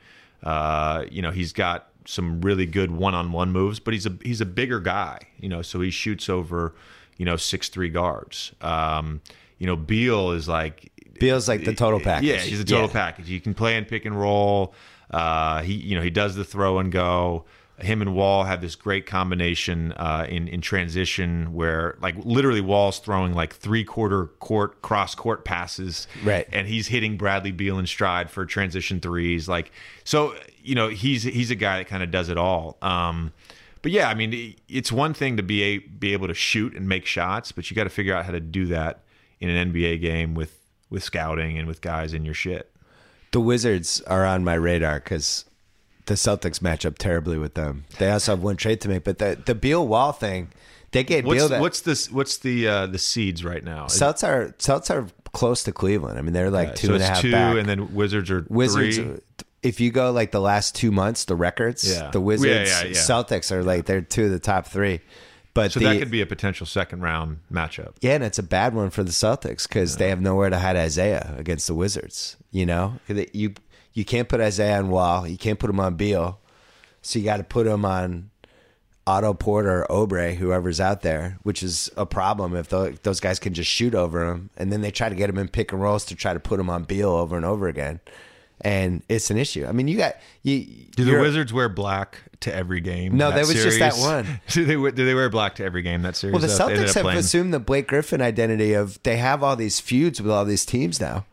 Uh, you know, he's got some really good one on one moves, but he's a he's a bigger guy. You know, so he shoots over you know six three guards. Um, you know, Beal is like Beal's like the total package. yeah, he's a total Yeah. package. He can play in pick and roll. Uh, he, you know, he does the throw and go. Him and Wall have this great combination uh, in in transition, where like literally Wall's throwing like three quarter court cross court passes, Right. And he's hitting Bradley Beal in stride for transition threes. Like so, you know, he's he's a guy that kind of does it all. Um, but yeah, I mean, it's one thing to be a, be able to shoot and make shots, but you got to figure out how to do that in an NBA game with with scouting and with guys in your shit. The Wizards are on my radar because the Celtics match up terribly with them. They also have one trade to make, but the the Beal Wall thing, they get What's Beal. That, what's this? What's the uh, the seeds right now? Celtics are Celtics are close to Cleveland. I mean, they're like two so and a half two, back. and then Wizards are Wizards. three. If you go like the last two months, the records, Yeah. the Wizards, Yeah, yeah, yeah. Celtics are like they're two of the top three. But So the, that could be a potential second round matchup. Yeah, and it's a bad one for the Celtics because they have nowhere to hide Isaiah against the Wizards. You know, you you can't put Isaiah on Wall, you can't put him on Beal, so you got to put him on Otto Porter or Oubre, whoever's out there, which is a problem if tho- those guys can just shoot over him, and then they try to get him in pick and rolls to try to put him on Beal over and over again, and it's an issue. I mean, you got you. Do the Wizards wear black to every game? No, that that was just that one. *laughs* do they wear- do they wear black to every game that series? Well, the though? Celtics have playing- assumed the Blake Griffin identity of they have all these feuds with all these teams now.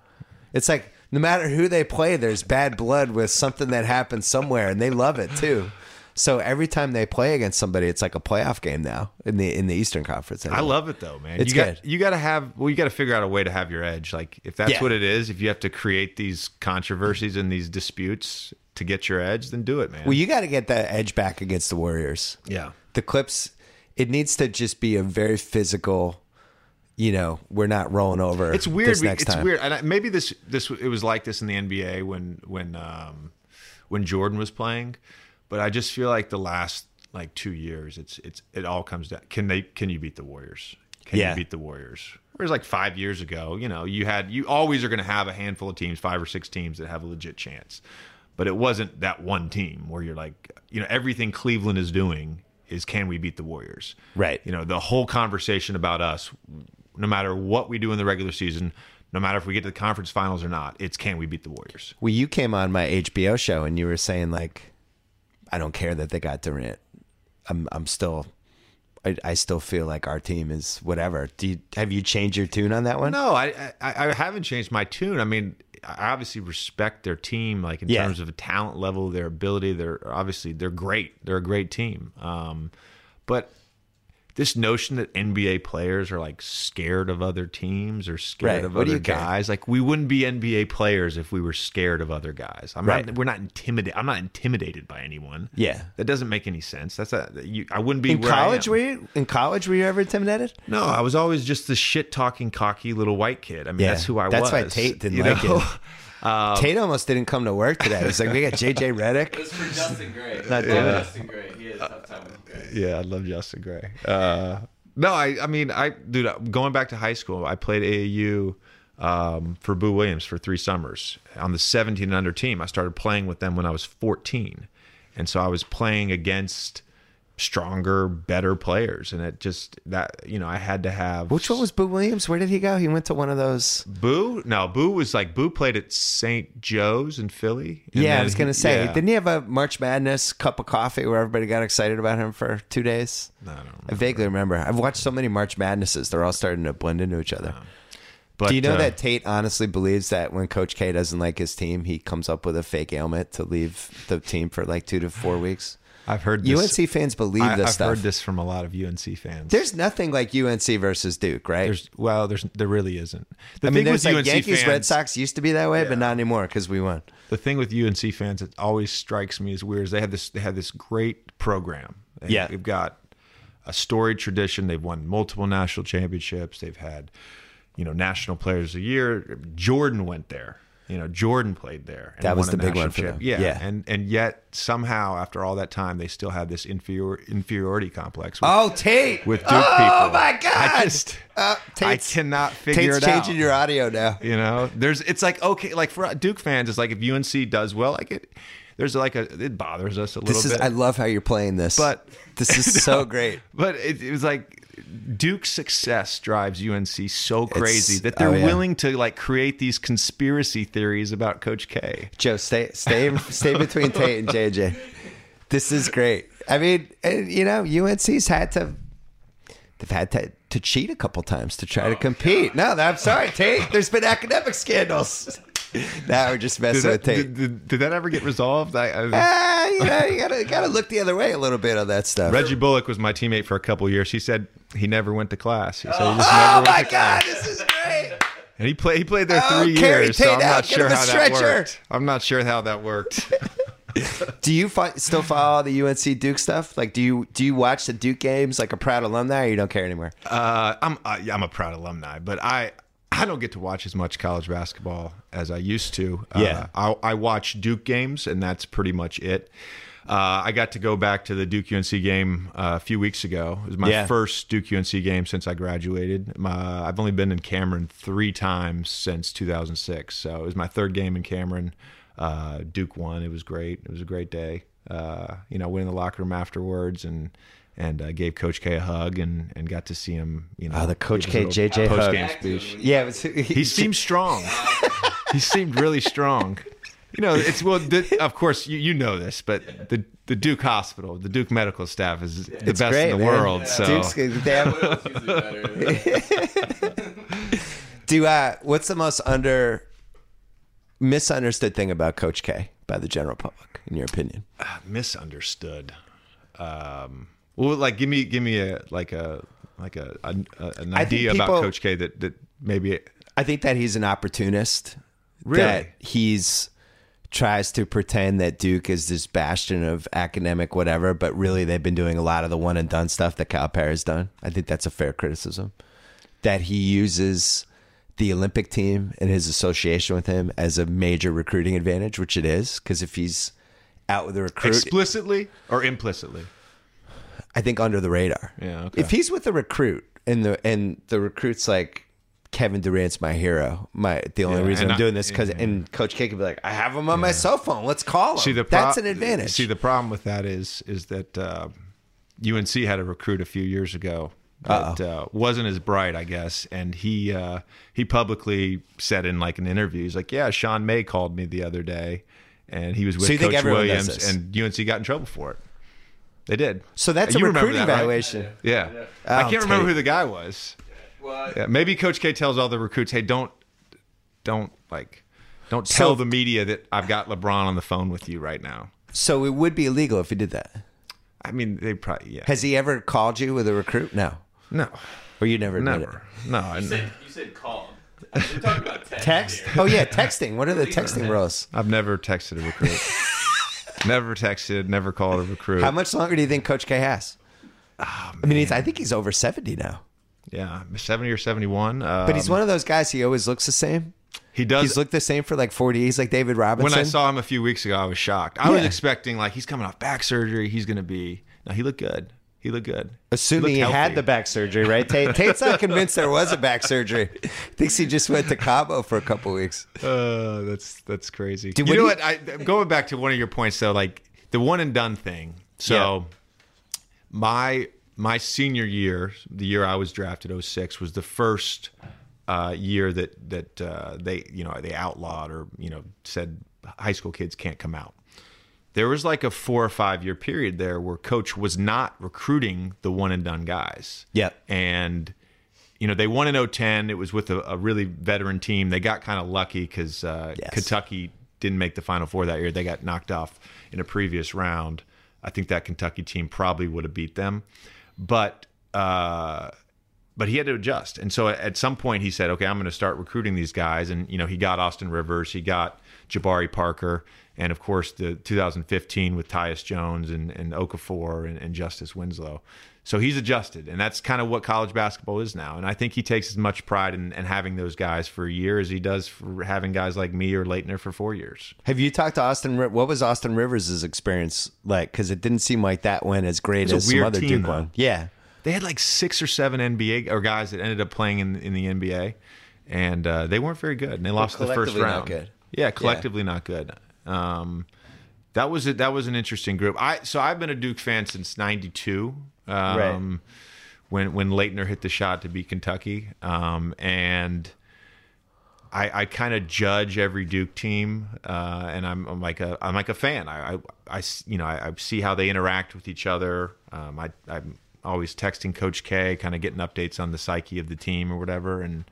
It's like no matter who they play, there's bad blood with something that happened somewhere, and they love it too. So every time they play against somebody, it's like a playoff game now in the in the Eastern Conference. I love it though, man. It's you good. got you got to have well, you got to figure out a way to have your edge. Like if that's Yeah. what it is, if you have to create these controversies and these disputes to get your edge, then do it, man. Well, you got to get that edge back against the Warriors. yeah. The Clips, it needs to just be a very physical. You know, we're not rolling over. It's weird. This next it's time. weird, and I, maybe this this it was like this in the NBA when when um, when Jordan was playing, but I just feel like the last like two years, it's it's it all comes down. Can they? Can you beat the Warriors? Can Yeah. you beat the Warriors? Whereas like five years ago, you know, you had you always are going to have a handful of teams, five or six teams that have a legit chance, but it wasn't that one team where you're like, you know, everything Cleveland is doing is can we beat the Warriors? Right. You know, the whole conversation about us, no matter what we do in the regular season, no matter if we get to the conference finals or not, it's can we beat the Warriors? Well, you came on my HBO show and you were saying like, I don't care that they got Durant. I'm I'm still, I, I still feel like our team is whatever. Do you have you changed your tune on that one? No, I, I I haven't changed my tune. I mean, I obviously respect their team, like in Yeah. terms of the talent level, their ability. They're obviously they're great. They're a great team. Um, but this notion that NBA players are like scared of other teams or scared Right. of What other you care? guys, like we wouldn't be NBA players if we were scared of other guys. I'm Right. not. We're not intimidated. I'm not intimidated by anyone. Yeah. that doesn't make any sense. That's a. You, I wouldn't be In college, were you in college? Were you ever intimidated? No, I was always just the shit talking, cocky little white kid. I mean, Yeah, that's who I that's was. That's why Tate didn't you like know? *laughs* him. Tate almost didn't come to work today. He's like, we got JJ *laughs* Redick. It's for Justin Gray. Not Yeah. it. Justin Gray. He tough time with Gray. Yeah, I love Justin Gray. Uh, no, I, I mean, I, dude, going back to high school, I played AAU um, for Boo Williams for three summers on the 17 and under team. I started playing with them when I was 14, and so I was playing against stronger, better players, and it just that you know I had to have Which one was Boo Williams? Where did he go? He went to one of those. Boo? No, Boo was like Boo played at St. Joe's in Philly. and yeah, I was gonna he- say, yeah. didn't he have a March Madness cup of coffee where everybody got excited about him for two days? I don't I vaguely remember. I've watched so many March Madnesses; they're all starting to blend into each other. But Do you know uh, that Tate honestly believes that when Coach K doesn't like his team, he comes up with a fake ailment to leave the team for like two to four weeks? I've heard this, UNC fans believe I, this I've stuff. heard this from a lot of UNC fans. There's nothing like UNC versus Duke, right? There's well, there's there really isn't. The I mean, thing there's with like UNC Yankees, fans, Red Sox used to be that way, but not anymore because we won. The thing with UNC fans that always strikes me as weird is they have this they have this great program. They- Yeah. they've got a storied tradition. They've won multiple national championships. They've had you know national players of the year. Jordan went there. You know, Jordan played there. and That was the big one for them. Yeah, Yeah. and and yet somehow after all that time, they still have this inferior inferiority complex. With, Oh, Tate with Duke oh, people. my God! I just Uh, I cannot figure Tate's it out. changing your audio now. You know, there's it's like okay, like for Duke fans, it's like if UNC does well, like it, there's like a it bothers us a little This is. bit. I love how you're playing this, But- this is *laughs* so great. but it, it was like Duke's success drives UNC so crazy that they're oh, yeah. willing to like create these conspiracy theories about Coach K. Joe, stay, stay, stay between Tate and JJ. This is great. I mean, you know, UNC's had to. They've had to, to cheat a couple times to try to oh, compete. No, I'm sorry, Tate. There's been academic scandals. *laughs* now we're just messing with Tate. did, did, did that ever get resolved? I, I, *laughs* Ah, you know, you gotta gotta look the other way a little bit on that stuff. Reggie Bullock was my teammate for a couple years. He said he never went to class. He said he just oh never went my to class. God, this is great. And he played. He played there Oh, three years, so I'm not sure how that worked. I'm not sure how that worked. *laughs* Do you fi- still follow the UNC Duke stuff? Like, do you do you watch the Duke games like a proud alumni, or you don't care anymore? Uh, I'm uh, yeah, I'm a proud alumni, but I I don't get to watch as much college basketball as I used to. Yeah. uh, I, I watch Duke games, and that's pretty much it. Uh, I got to go back to the Duke UNC game uh, a few weeks ago. It was my Yeah. first Duke UNC game since I graduated. My, I've only been in Cameron three times since 2006, so it was my third game in Cameron. Uh, Duke won. It was great. It was a great day. Uh, you know, went in the locker room afterwards and and uh, gave Coach K a hug and and got to see him. You know, Oh, the Coach give K, JJ hug. post-game speech. Yeah, it was, He seemed strong. *laughs* he seemed really strong. You know, it's well. The, of course, you, you know this, but the the Duke Hospital, the Duke medical staff is the It's best great, in the man. world. So Duke's, they have- *laughs* What else usually better? *laughs* do uh, what's the most under misunderstood thing about Coach K by the general public, in your opinion? misunderstood. Um, well, like give me give me a like a like a, a, an idea about Coach K that that maybe I think that he's an opportunist. Really? That he's tries to pretend that Duke is this bastion of academic whatever, but really they've been doing a lot of the one and done stuff that Calipari has done. I think that's a fair criticism. That he uses the Olympic team and his association with him as a major recruiting advantage, which it is, because if he's out with a recruit. Explicitly or implicitly? I think under the radar. Yeah, okay. If he's with a recruit and the and the recruit's like Kevin Durant's my hero. My the only Yeah, reason I'm I- doing this because yeah. and Coach K could be like, I have him on my cell phone. Let's call him. See the pro- that's an advantage. See the problem with that is is that uh, UNC had a recruit a few years ago that uh, wasn't as bright, I guess, and he uh, he publicly said in like an interview, he's like, "Yeah, Sean May called me the other day, and he was with So Coach Williams, and UNC got in trouble for it. They did. so that's You a remember recruiting that, right? evaluation. Yeah, Oh, I can't oh, remember who the guy was. Well, Yeah, maybe Coach K tells all the recruits, "Hey, don't, don't like, don't tell So- the media that I've got LeBron on the phone with you right now." So it would be illegal if he did that. I mean, they probably yeah. Has he ever called you with a recruit? No. no, Or you never admitted never. No, I, you said, you said called. We're talking about *laughs* text. Text? Oh yeah, texting. What are the texting rules? I've never texted a recruit. *laughs* never texted, never called a recruit. How much longer do you think Coach K has? Oh, I mean, he's, I think he's over seventy now. yeah, seventy or seventy-one. Um, But he's one of those guys. He always looks the same. he does. He's looked the same for like forty. He's like David Robinson. when I saw him a few weeks ago, I was shocked. I was expecting like he's coming off back surgery. He's going to be. No, he looked good. He looked good. Assuming he looked had the back surgery, right? Tate, Tate's not convinced there was a back surgery. Thinks he just went to Cabo for a couple weeks. Uh, that's that's crazy. Dude, you know what what? I, going back to one of your points, though, like the one and done thing. So my my senior year, the year I was drafted, 06, was the first uh, year that that uh, they you know they outlawed or you know said high school kids can't come out. There was like a four or five year period there where coach was not recruiting the one and done guys. Yep. And you know they won in 010. It was with a, a really veteran team. They got kind of lucky because uh, Yes. Kentucky didn't make the Final Four that year. They got knocked off in a previous round. I think that Kentucky team probably would have beat them, but uh, but he had to adjust. And so at some point he said, "Okay, I'm going to start recruiting these guys." And you know he got Austin Rivers, he got Jabari Parker, and of course the 2015 with Tyus Jones and, and Okafor and, and Justice Winslow. So he's adjusted, and that's kind of what college basketball is now. And I think he takes as much pride in, in having those guys for a year as he does for having guys like me or Laettner for four years. Have you talked to Austin? What was Austin Rivers' experience like? Because it didn't seem like that went as great as some other team, Duke though. one. Yeah. They had like six or seven NBA or guys that ended up playing in in the NBA, and uh, they weren't very good. And they lost the first round. good. Yeah, collectively not good. Um, that was it. That was an interesting group. I so I've been a Duke fan since '92. Um, Right. When when Laettner hit the shot to beat Kentucky, um, and I, I kind of judge every Duke team, uh, and I'm, I'm like a I'm like a fan. I, I, I you know I, I see how they interact with each other. Um, I, I'm always texting Coach K, kind of getting updates on the psyche of the team or whatever, and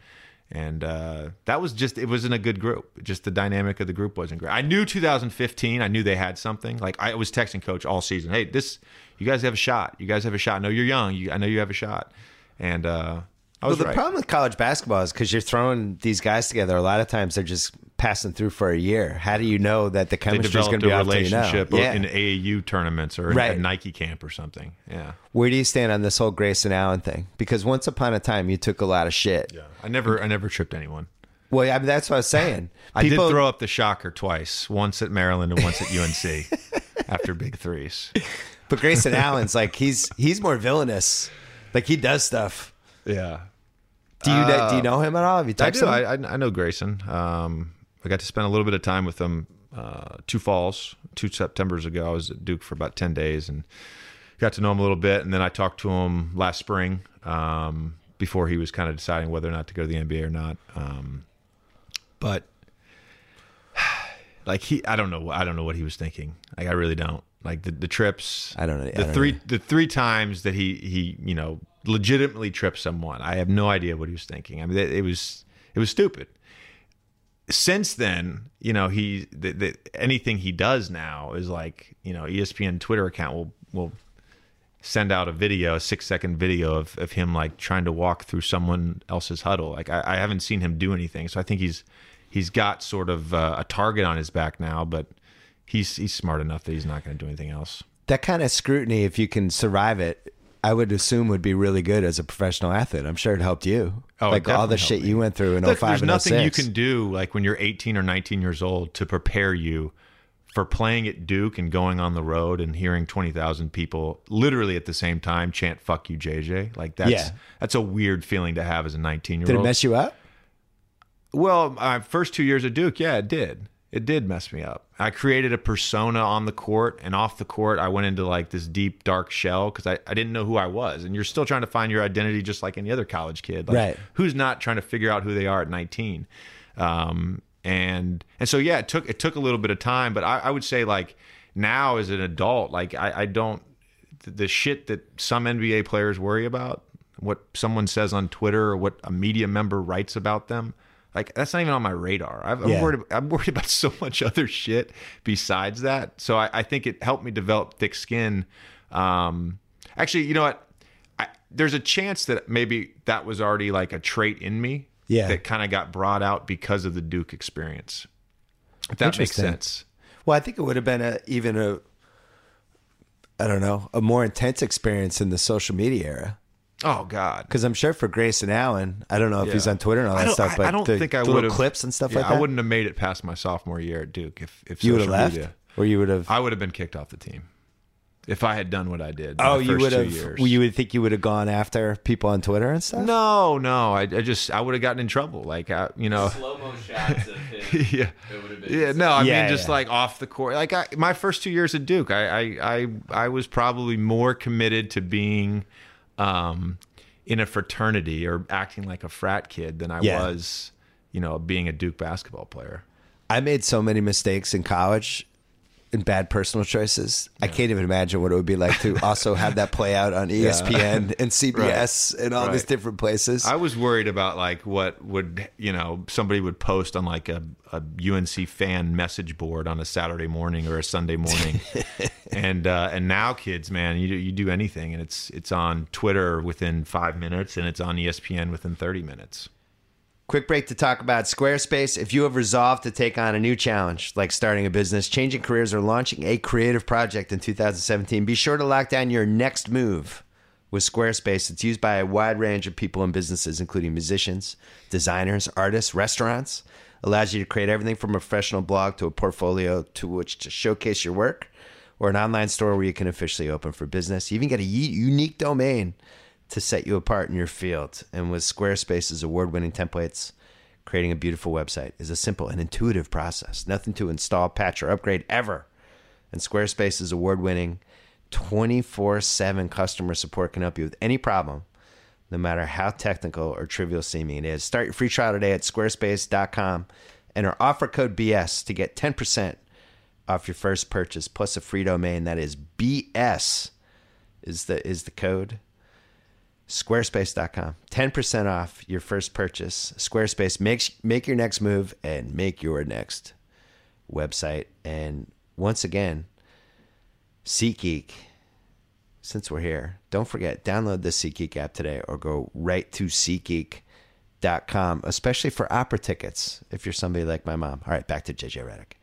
and uh, that was just it wasn't a good group. Just the dynamic of the group wasn't great. I knew 2015. I knew they had something. Like I was texting Coach all season. Hey, this you guys have a shot. You guys have a shot. I know you're young. You, I know you have a shot. And uh, I Well, the right. problem with college basketball is because you're throwing these guys together. A lot of times they're just passing through for a year. How do you know that the chemistry is going to a be off till you know? relationship Yeah. in AAU tournaments or Right. a Nike camp or something. Yeah. Where do you stand on this whole Grayson Allen thing? Because once upon a time you took a lot of shit. Yeah, I never I never tripped anyone. Well, I mean, that's what I was saying. *laughs* I did People- throw up the shocker twice, once at Maryland and once at UNC *laughs* after big threes. but Grayson Allen's like he's he's more villainous. Like he does stuff. Yeah. Do you do you know him at all? Have you I do. I I know Grayson. Um, I got to spend a little bit of time with them uh, two falls, two Septembers ago. I was at Duke for about 10 days and got to know him a little bit. And then I talked to him last spring um, before he was kind of deciding whether or not to go to the NBA or not. Um, but *sighs* like he, I don't know. I don't know what he was thinking. Like I really don't. Like the, the trips. I don't know. The don't three know. the three times that he he you know legitimately tripped someone. I have no idea what he was thinking. I mean, it, it was it was stupid. Since then, you know, he the, the, anything he does now is like you know ESPN Twitter account will will send out a video, a six second video of, of him like trying to walk through someone else's huddle. Like I, I haven't seen him do anything, so I think he's he's got sort of uh, a target on his back now, but he's he's smart enough that he's not going to do anything else. that kind of scrutiny, if you can survive it, I would assume would be really good as a professional athlete. I'm sure it helped you. Oh, like all the shit me. you went through in Look, 05 there's and oh nothing you can do like when you're 18 or 19 years old to prepare you for playing at Duke and going on the road and hearing 20,000 people literally at the same time chant fuck you JJ like that's Yeah. that's a weird feeling to have as a 19 year old. Did it mess you up? well my first 2 years at Duke yeah it did it did mess me up. I created a persona on the court and off the court I went into like this deep dark shell cuz I, I didn't know who I was. And you're still trying to find your identity just like any other college kid. Like Right. who's not trying to figure out who they are at 19 um, and and so yeah it took it took a little bit of time but I, I would say like now as an adult like I, I don't the shit that some NBA players worry about what someone says on Twitter or what a media member writes about them like that's not even on my radar I've, Yeah. I'm worried I'm worried about *laughs* so much other shit besides that so I, I think it helped me develop thick skin um, actually you know what I, there's a chance that maybe that was already like a trait in me Yeah. that kind of got brought out because of the Duke experience. If that makes sense. Well, I think it would have been a even a I don't know, a more intense experience in the social media era. Oh God. Because I'm sure for Grayson Allen, I don't know if he's on Twitter and all that don't- stuff, I- but I don't the think I would have clips and stuff yeah, like that. I wouldn't have made it past my sophomore year at Duke if if you would have left, media- or you would have. I would have been kicked off the team if I had done what I did. Oh, you would have. You would think you would have gone after people on Twitter and stuff. No, no. I, I just I would have gotten in trouble. Like I, you know. Slow mo shots of him. *laughs* yeah. It been. Yeah, no, I Yeah, mean just yeah. like off the court. Like I, my first two years at Duke, I, I, I, I was probably more committed to being, um, in a fraternity or acting like a frat kid than I Yeah. was, you know, being a Duke basketball player. I made so many mistakes in college and bad personal choices. I can't even imagine what it would be like to *laughs* also have that play out on ESPN *laughs* and CBS and all these different places. I was worried about like what would you know somebody would post on like a, a UNC fan message board on a Saturday morning or a Sunday morning, *laughs* and uh, and now kids, man, you do, you do anything and it's it's on Twitter within five minutes and it's on ESPN within thirty minutes. Quick break to talk about Squarespace. If you have resolved to take on a new challenge, like starting a business, changing careers, or launching a creative project in 2017, be sure to lock down your next move with Squarespace. It's used by a wide range of people and businesses, including musicians, designers, artists, restaurants. Allows you to create everything from a professional blog to a portfolio to which to showcase your work, or an online store where you can officially open for business. You even get a unique domain to set you apart in your field. And with Squarespace's award winning templates, creating a beautiful website is a simple and intuitive process. Nothing to install, patch, or upgrade ever. And Squarespace's award winning 24 7 customer support can help you with any problem, no matter how technical or trivial seeming it is. Start your free trial today at squarespace.com. Enter offer code BS to get 10% off your first purchase plus a free domain. That is BS is the is the code squarespace.com 10% off your first purchase. Squarespace makes make your next move and make your next website. And once again SeatGeek since we're here don't forget download the SeatGeek app today or go right to SeatGeek.com especially for opera tickets if you're somebody like my mom. All right back to JJ Redick.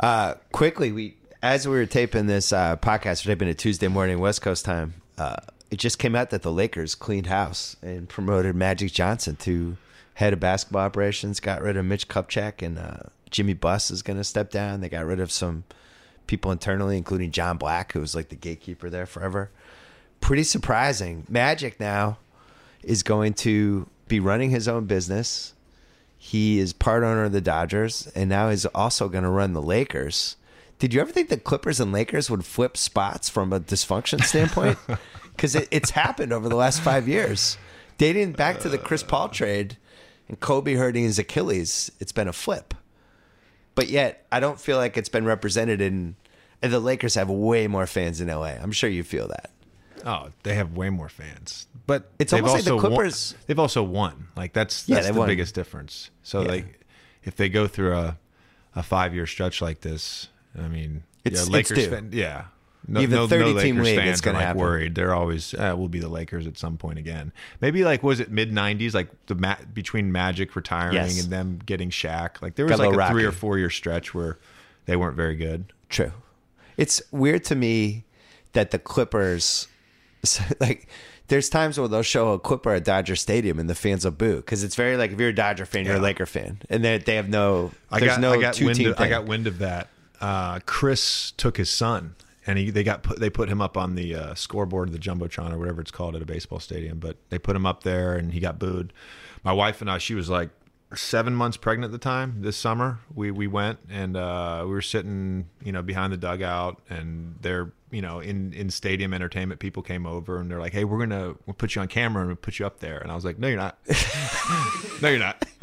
Uh, quickly, we as we were taping this uh, podcast, we're taping it Tuesday morning West Coast time. Uh, it just came out that the Lakers cleaned house and promoted Magic Johnson to head of basketball operations. Got rid of Mitch Kupchak and uh, Jimmy Buss is going to step down. They got rid of some people internally, including John Black, who was like the gatekeeper there forever. Pretty surprising. Magic now is going to be running his own business. He is part owner of the Dodgers, and now he's also going to run the Lakers. Did you ever think the Clippers and Lakers would flip spots from a dysfunction standpoint? *laughs* Because it, it's happened over the last five years. Dating back to the Chris Paul trade and Kobe hurting his Achilles, it's been a flip. But yet, I don't feel like it's been represented in. And the Lakers have way more fans in LA. I'm sure you feel that. Oh, they have way more fans, but It's almost like the also won- Clippers- they've also won. Like that's that's they the won. biggest difference. So Yeah. like, if they go through a a five year stretch like this, I mean, It's- yeah, it's Lakers due. fan, yeah. No, Even no, 30 no team Lakers league, fans it's gonna are like happen. worried. They're always uh, we'll be the Lakers at some point again. Maybe like was it mid '90s, like the ma- between Magic retiring Yes. and them getting Shaq. Like there was a like a little three or four year stretch where they weren't very good. True. It's weird to me that the Clippers, *laughs* like, there's times where they'll show a Clipper at Dodger Stadium and the fans will boo because it's very like if you're a Dodger fan, you're a Laker fan, and they they have no. I there's got no I got two wind team of, I got wind of that uh, Chris took his son, and he they got put they put him up on the uh, scoreboard of the jumbotron or whatever it's called at a baseball stadium. But they put him up there, and he got booed. My wife and I, she was like seven months pregnant at the time. This summer, we we went and uh, we were sitting, you know, behind the dugout, and they're you know in in stadium entertainment. People came over and they're like, "Hey, we're gonna we'll put you on camera and we'll put you up there." And I was like, "No, you're not. *laughs* no, you're not." *laughs*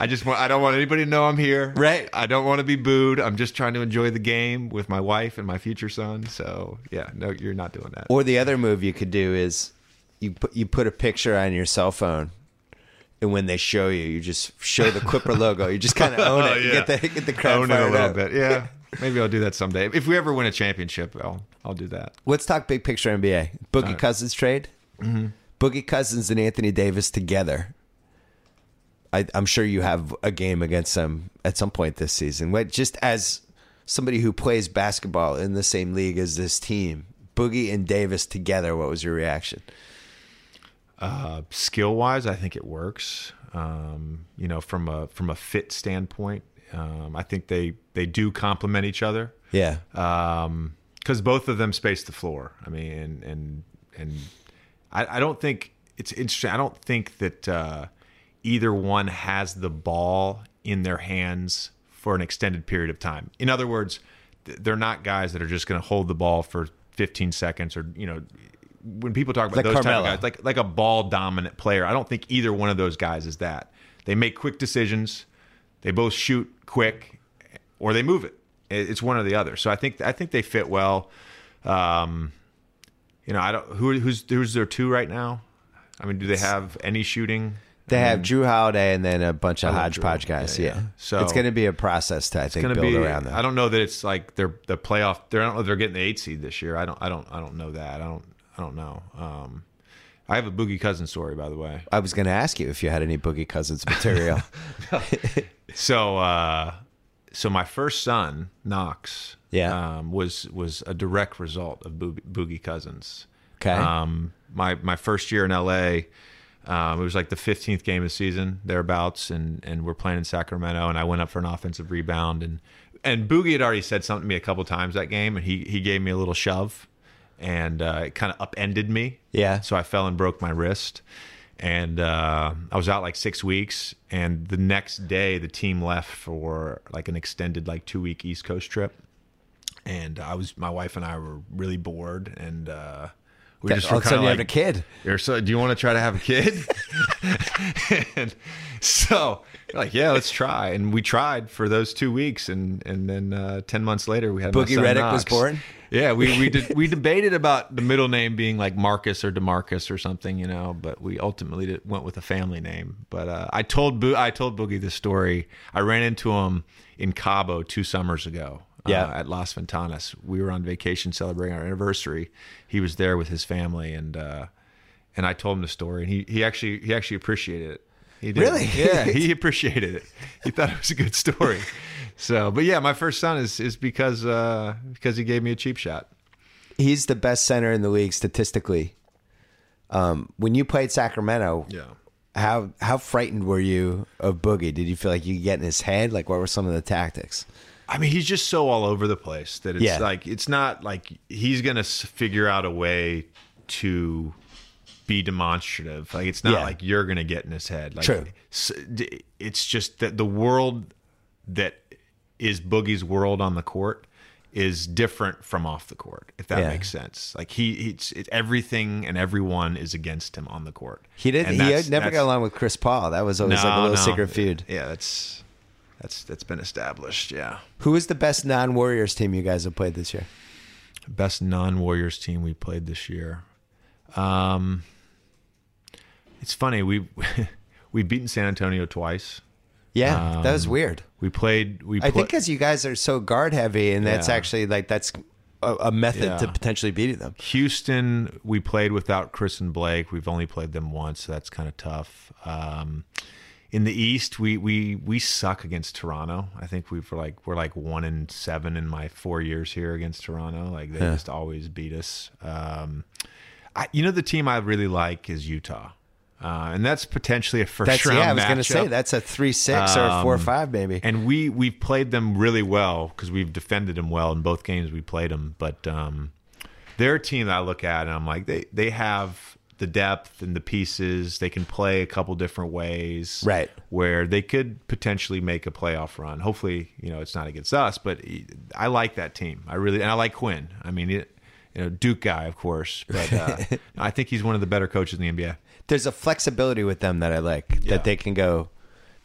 I just want I don't want anybody to know I'm here. Right. I don't want to be booed. I'm just trying to enjoy the game with my wife and my future son. So yeah, no, you're not doing that. Or the other move you could do is you put you put a picture on your cell phone, and when they show you, you just show the Clipper *laughs* logo. You just kind of own it. Oh, You yeah. Get the get the crowd Own it a little up. bit. Yeah. Maybe I'll do that someday. If we ever win a championship, I'll I'll do that. Let's talk big picture NBA. Boogie Cousins trade. Mm-hmm. Boogie Cousins and Anthony Davis together. I, I'm sure you have a game against them at some point this season. What just as somebody who plays basketball in the same league as this team, Boogie and Davis together. What was your reaction? Uh, skill wise, I think it works. Um, you know, from a from a fit standpoint, um, I think they they do complement each other. Yeah, because both of them space the floor. I mean, and and and I, I don't think it's interesting. I don't think that uh, either one has the ball in their hands for an extended period of time. In other words, th- they're not guys that are just going to hold the ball for 15 seconds or you know. When people talk about Like those type of guys, like like a ball dominant player, I don't think either one of those guys is that. They make quick decisions. They both shoot quick, or they move it. It- It's one or the other. So I think I think they fit well. Um, you know, I don't who who's who's their two right now. I mean, do they have any shooting? they have Jrue Holiday and then a bunch of hodgepodge Jrue. guys. Yeah, Yeah, yeah. So- it's going to be a process to I think build be. around that. I don't know that it's like they're the playoff. They're, I don't know if they're getting the eight seed this year. I don't. I don't. I don't know that. I don't. I don't know. Um, I have a Boogie Cousin story, by the way. I was going to ask you if you had any Boogie Cousins material. *laughs* So, uh, so my first son, Knox, Yeah. um, was was a direct result of Boogie, Boogie Cousins. Okay. Um, my my first year in LA, um, it was like the 15th game of the season thereabouts, and and we're playing in Sacramento, and I went up for an offensive rebound, and and Boogie had already said something to me a couple times that game, and he he gave me a little shove, and uh, it kind of upended me. Yeah. So I fell and broke my wrist. And uh, I was out like six weeks, and the next day the team left for like an extended like two week East Coast trip, and I was my wife and I were really bored, and uh, we all just of were a sudden of you like, have a kid. "You're so, do you want to try to have a kid? *laughs* and so like, yeah, let's try. And we tried for those two weeks, and and then uh, ten months later, we had Boogie Redick was born? Yeah, we we did, we *laughs* debated about the middle name being like Marcus or Demarcus or something, you know, but we ultimately did, went with a family name. But uh, I told Bo- I told Boogie this story. I ran into him in Cabo two summers ago. Yeah. uh, at Las Ventanas, we were on vacation celebrating our anniversary. He was there with his family, and uh, and I told him the story, and he he actually he actually appreciated it. He did. Really? Yeah, he *laughs* appreciated it. He thought it was a good story. So, but yeah, my first son is is because uh, because he gave me a cheap shot. He's the best center in the league statistically. Um, when you played Sacramento, Yeah. how how frightened were you of Boogie? Did you feel like you could get in his head? Like, what were some of the tactics? I mean, he's just so all over the place that it's Yeah. like it's not like he's gonna figure out a way to be demonstrative. Like it's not Yeah. like you're gonna get in his head. Like, True. s- d- It's just that the world that is Boogie's world on the court is different from off the court. If that Yeah. makes sense. Like he, it's, it's everything and everyone is against him on the court. He did. And He never got along with Chris Paul. That was always like a little secret feud. Yeah, that's that's that's been established. Yeah. Who is the best non Warriors team you guys have played this year? best non-warriors team we played this year um it's funny we *laughs* we've beaten san antonio twice Yeah, that was Um, weird. we played we I think because you guys are so guard heavy, and that's Yeah. actually like that's a, a method Yeah. to potentially beating them. houston we played without chris and blake we've only played them once so that's kind of tough um in the east we we we suck against toronto i think we've like we're like one in seven in my four years here against toronto like they Yeah. just always beat us um I, you know the team i really like is utah uh, and that's potentially a first That's round. yeah. I was going to say that's a three six or a four Um, five maybe. And we we've played them really well because we've defended them well in both games we played them. But um, they're a team that I look at and I'm like they they have the depth and the pieces. They can play a couple different ways, Right. Where they could potentially make a playoff run. Hopefully, you know it's not against us, but I like that team. I really and I like Quinn. I mean, it, you know, Duke guy, of course, but uh, *laughs* I think he's one of the better coaches in the NBA. There's a flexibility with them that I like Yeah. that they can go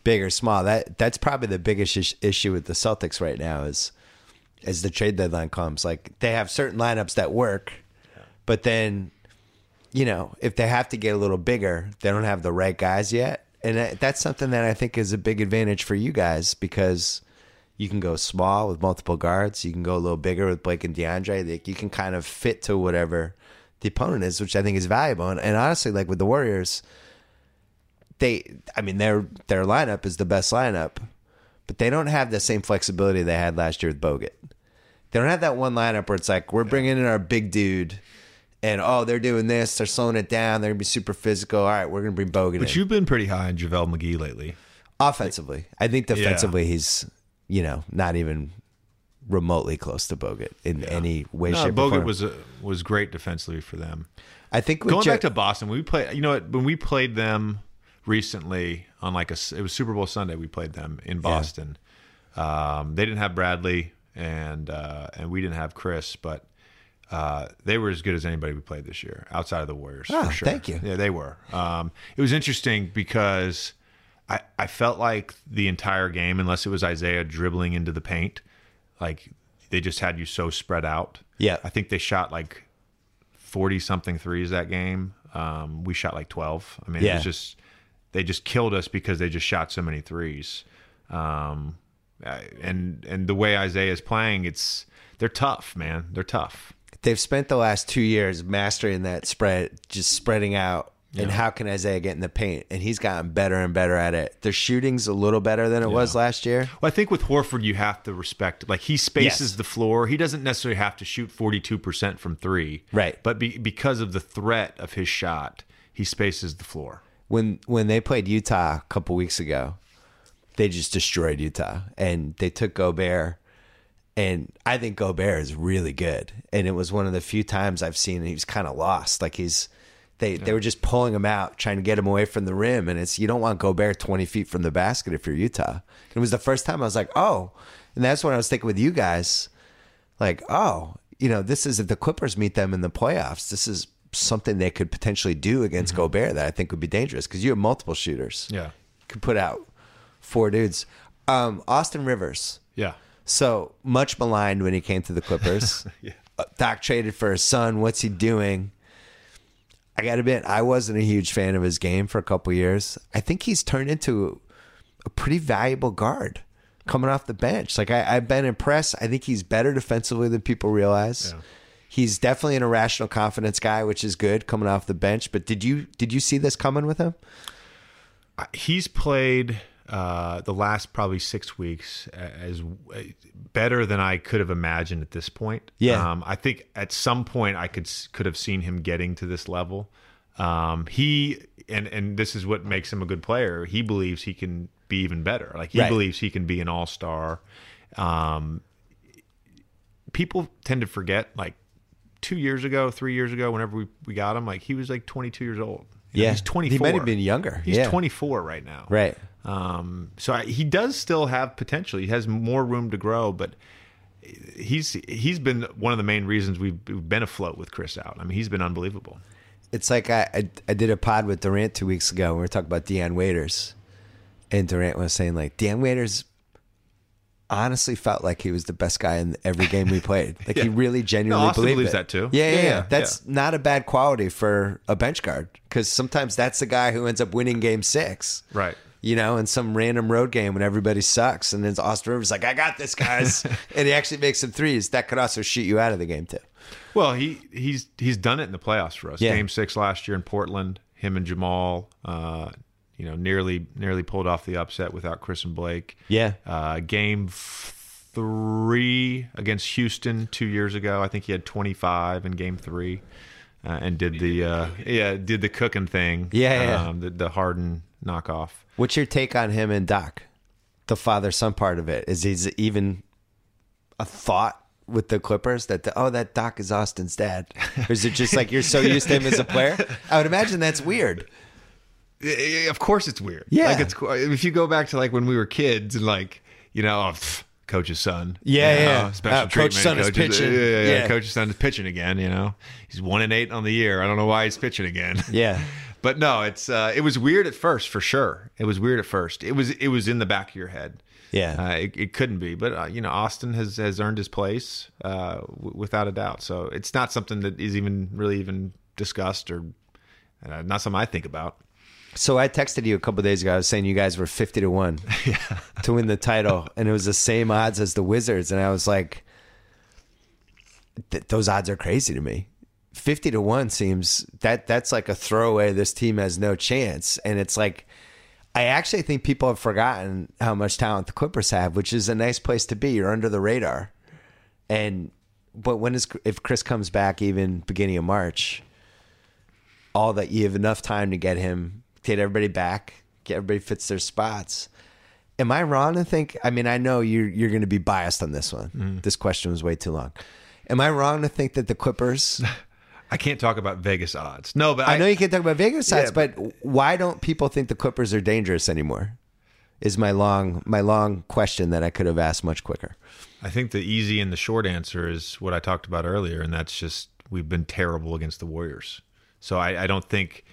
big or small. That that's probably the biggest is- issue with the Celtics right now is as the trade deadline comes. Like they have certain lineups that work, but then you know if they have to get a little bigger, they don't have the right guys yet, and that- that's something that I think is a big advantage for you guys because. You can go small with multiple guards. You can go a little bigger with Blake and DeAndre. Like, You can kind of fit to whatever the opponent is, which I think is valuable. And, and honestly, like with the Warriors, they I mean their their lineup is the best lineup, but they don't have the same flexibility they had last year with Bogut. They don't have that one lineup where it's like we're bringing in our big dude, and oh they're doing this, they're slowing it down, they're gonna be super physical. All right, we're gonna bring Bogut But in. you've been pretty high on JaVale McGee lately. Offensively, I think defensively he's you know not even remotely close to Bogut in any way, No, shape, or Bogut form. was a, was great defensively for them. I think Going back to Boston, we played. You know what? When we played them recently on like a, it was Super Bowl Sunday. We played them in Boston. Um, they didn't have Bradley, and uh, and we didn't have Chris, but uh, they were as good as anybody we played this year outside of the Warriors. Ah, for sure. thank you. Yeah, they were. Um, it was interesting because I I felt like the entire game, unless it was Isaiah dribbling into the paint, like they just had you so spread out. Yeah. I think they shot like 40 something threes that game. Um, we shot like 12. I mean, it was just, they just killed us because they just shot so many threes. Um, and, and the way Isaiah is playing, it's, they're tough, man. They're tough. they've spent the last two years mastering that spread, just spreading out. And how can Isaiah get in the paint? And he's gotten better and better at it. Their shooting's a little better than it was last year. Well, I think with Horford, you have to respect, like he spaces Yes. the floor. He doesn't necessarily have to shoot 42% from three. Right. But be, because of the threat of his shot, he spaces the floor. When when they played Utah a couple weeks ago, they just destroyed Utah, and they took Gobert. And I think Gobert is really good. And it was one of the few times I've seen he was kind of lost. Like he's they they were just pulling him out, trying to get him away from the rim. And it's you don't want Gobert twenty feet from the basket if you're Utah. It was the first time I was like, oh, and that's when I was thinking with you guys, like, oh, you know, this is if the Clippers meet them in the playoffs, this is something they could potentially do against Gobert that I think would be dangerous because you have multiple shooters. Yeah. You could put out four dudes. Um, Austin Rivers. Yeah. So much maligned when he came to the Clippers. *laughs* Yeah. Uh, Doc traded for his son. What's he doing? I got to admit, I wasn't a huge fan of his game for a couple years. I think he's turned into a pretty valuable guard coming off the bench. Like I, I've been impressed. I think he's better defensively than people realize. Yeah. He's definitely an irrational confidence guy, which is good coming off the bench. But did you did you see this coming with him? Uh, he's played uh, the last probably six weeks as better than I could have imagined at this point. Yeah. um, I think at some point I could could have seen him getting to this level. Um, he and and this is what makes him a good player. He believes he can be even better. Like he Right. believes he can be an all star. Um, people tend to forget like two years ago, three years ago, whenever we, we got him, like he was like 22 years old. You know, Yeah. he's 24. He might have been younger. He's Yeah. 24 right now. Right. Um, so I, he does still have potential. He has more room to grow, but he's he's been one of the main reasons we've, we've been afloat with Chris out. I mean, he's been unbelievable. It's like I, I I did a pod with Durant two weeks ago. and We were talking about Dion Waiters, and Durant was saying like Dion Waiters honestly felt like he was the best guy in every game we played. *laughs* Like he really genuinely No, believed believes it. that too. Yeah, yeah, Yeah, yeah. yeah, That's not a bad quality for a bench guard because sometimes that's the guy who ends up winning Game Six. Right. You know, in some random road game when everybody sucks, and then Austin Rivers like, "I got this, guys," *laughs* and he actually makes some threes. That could also shoot you out of the game too. Well, he he's he's done it in the playoffs for us. Yeah. Game six last year in Portland, him and Jamal, uh, you know, nearly nearly pulled off the upset without Chris and Blake. Yeah. Uh, game three against Houston two years ago, I think he had 25 in game three. uh, and did the uh, yeah did the cooking thing. Yeah, yeah. Um, the, the Harden knockoff. What's your take on him and Doc, the father son part of it? Is he's even a thought with the Clippers that the, oh that Doc is Austin's dad, or is it just like you're so used to him as a player? *laughs* I would imagine that's weird. Of course, it's weird. Yeah. like it's if you go back to like when we were kids and like you know. oh, Coach's son, Yeah, you know, yeah. Special Uh, coach's treatment. son is Coach's- pitching. Yeah, yeah, yeah. Yeah. Coach's son is pitching again. You know, he's one and eight on the year. I don't know why he's pitching again. Yeah, *laughs* But no, it's uh, it was weird at first for sure. It was weird at first. It was it was in the back of your head. Yeah. uh, it, it couldn't be. But uh, you know, Austin has has earned his place uh, w- without a doubt. So it's not something that is even really even discussed or uh, not something I think about. So I texted you a couple days ago. I was saying you guys were fifty to one *laughs* to win the title, and it was the same odds as the Wizards. And I was like, th- "Those odds are crazy to me. Fifty to one seems that that's like a throwaway. This team has no chance." And it's like, I actually think people have forgotten how much talent the Clippers have, which is a nice place to be. You're under the radar, and but when is if Chris comes back, even beginning of March, all that you have enough time to get him, get everybody back, get everybody fits their spots. Am I wrong to think? I mean, I know you're you're going to be biased on this one. Mm-hmm. This question was way too long. Am I wrong to think that the Clippers? *laughs* I can't talk about Vegas odds. No, but I know you can't talk about Vegas odds, Yeah, but why don't people think the Clippers are dangerous anymore? Is my long my long question that I could have asked much quicker. I think the easy and the short answer is what I talked about earlier, and that's just we've been terrible against the Warriors. So I, I don't think.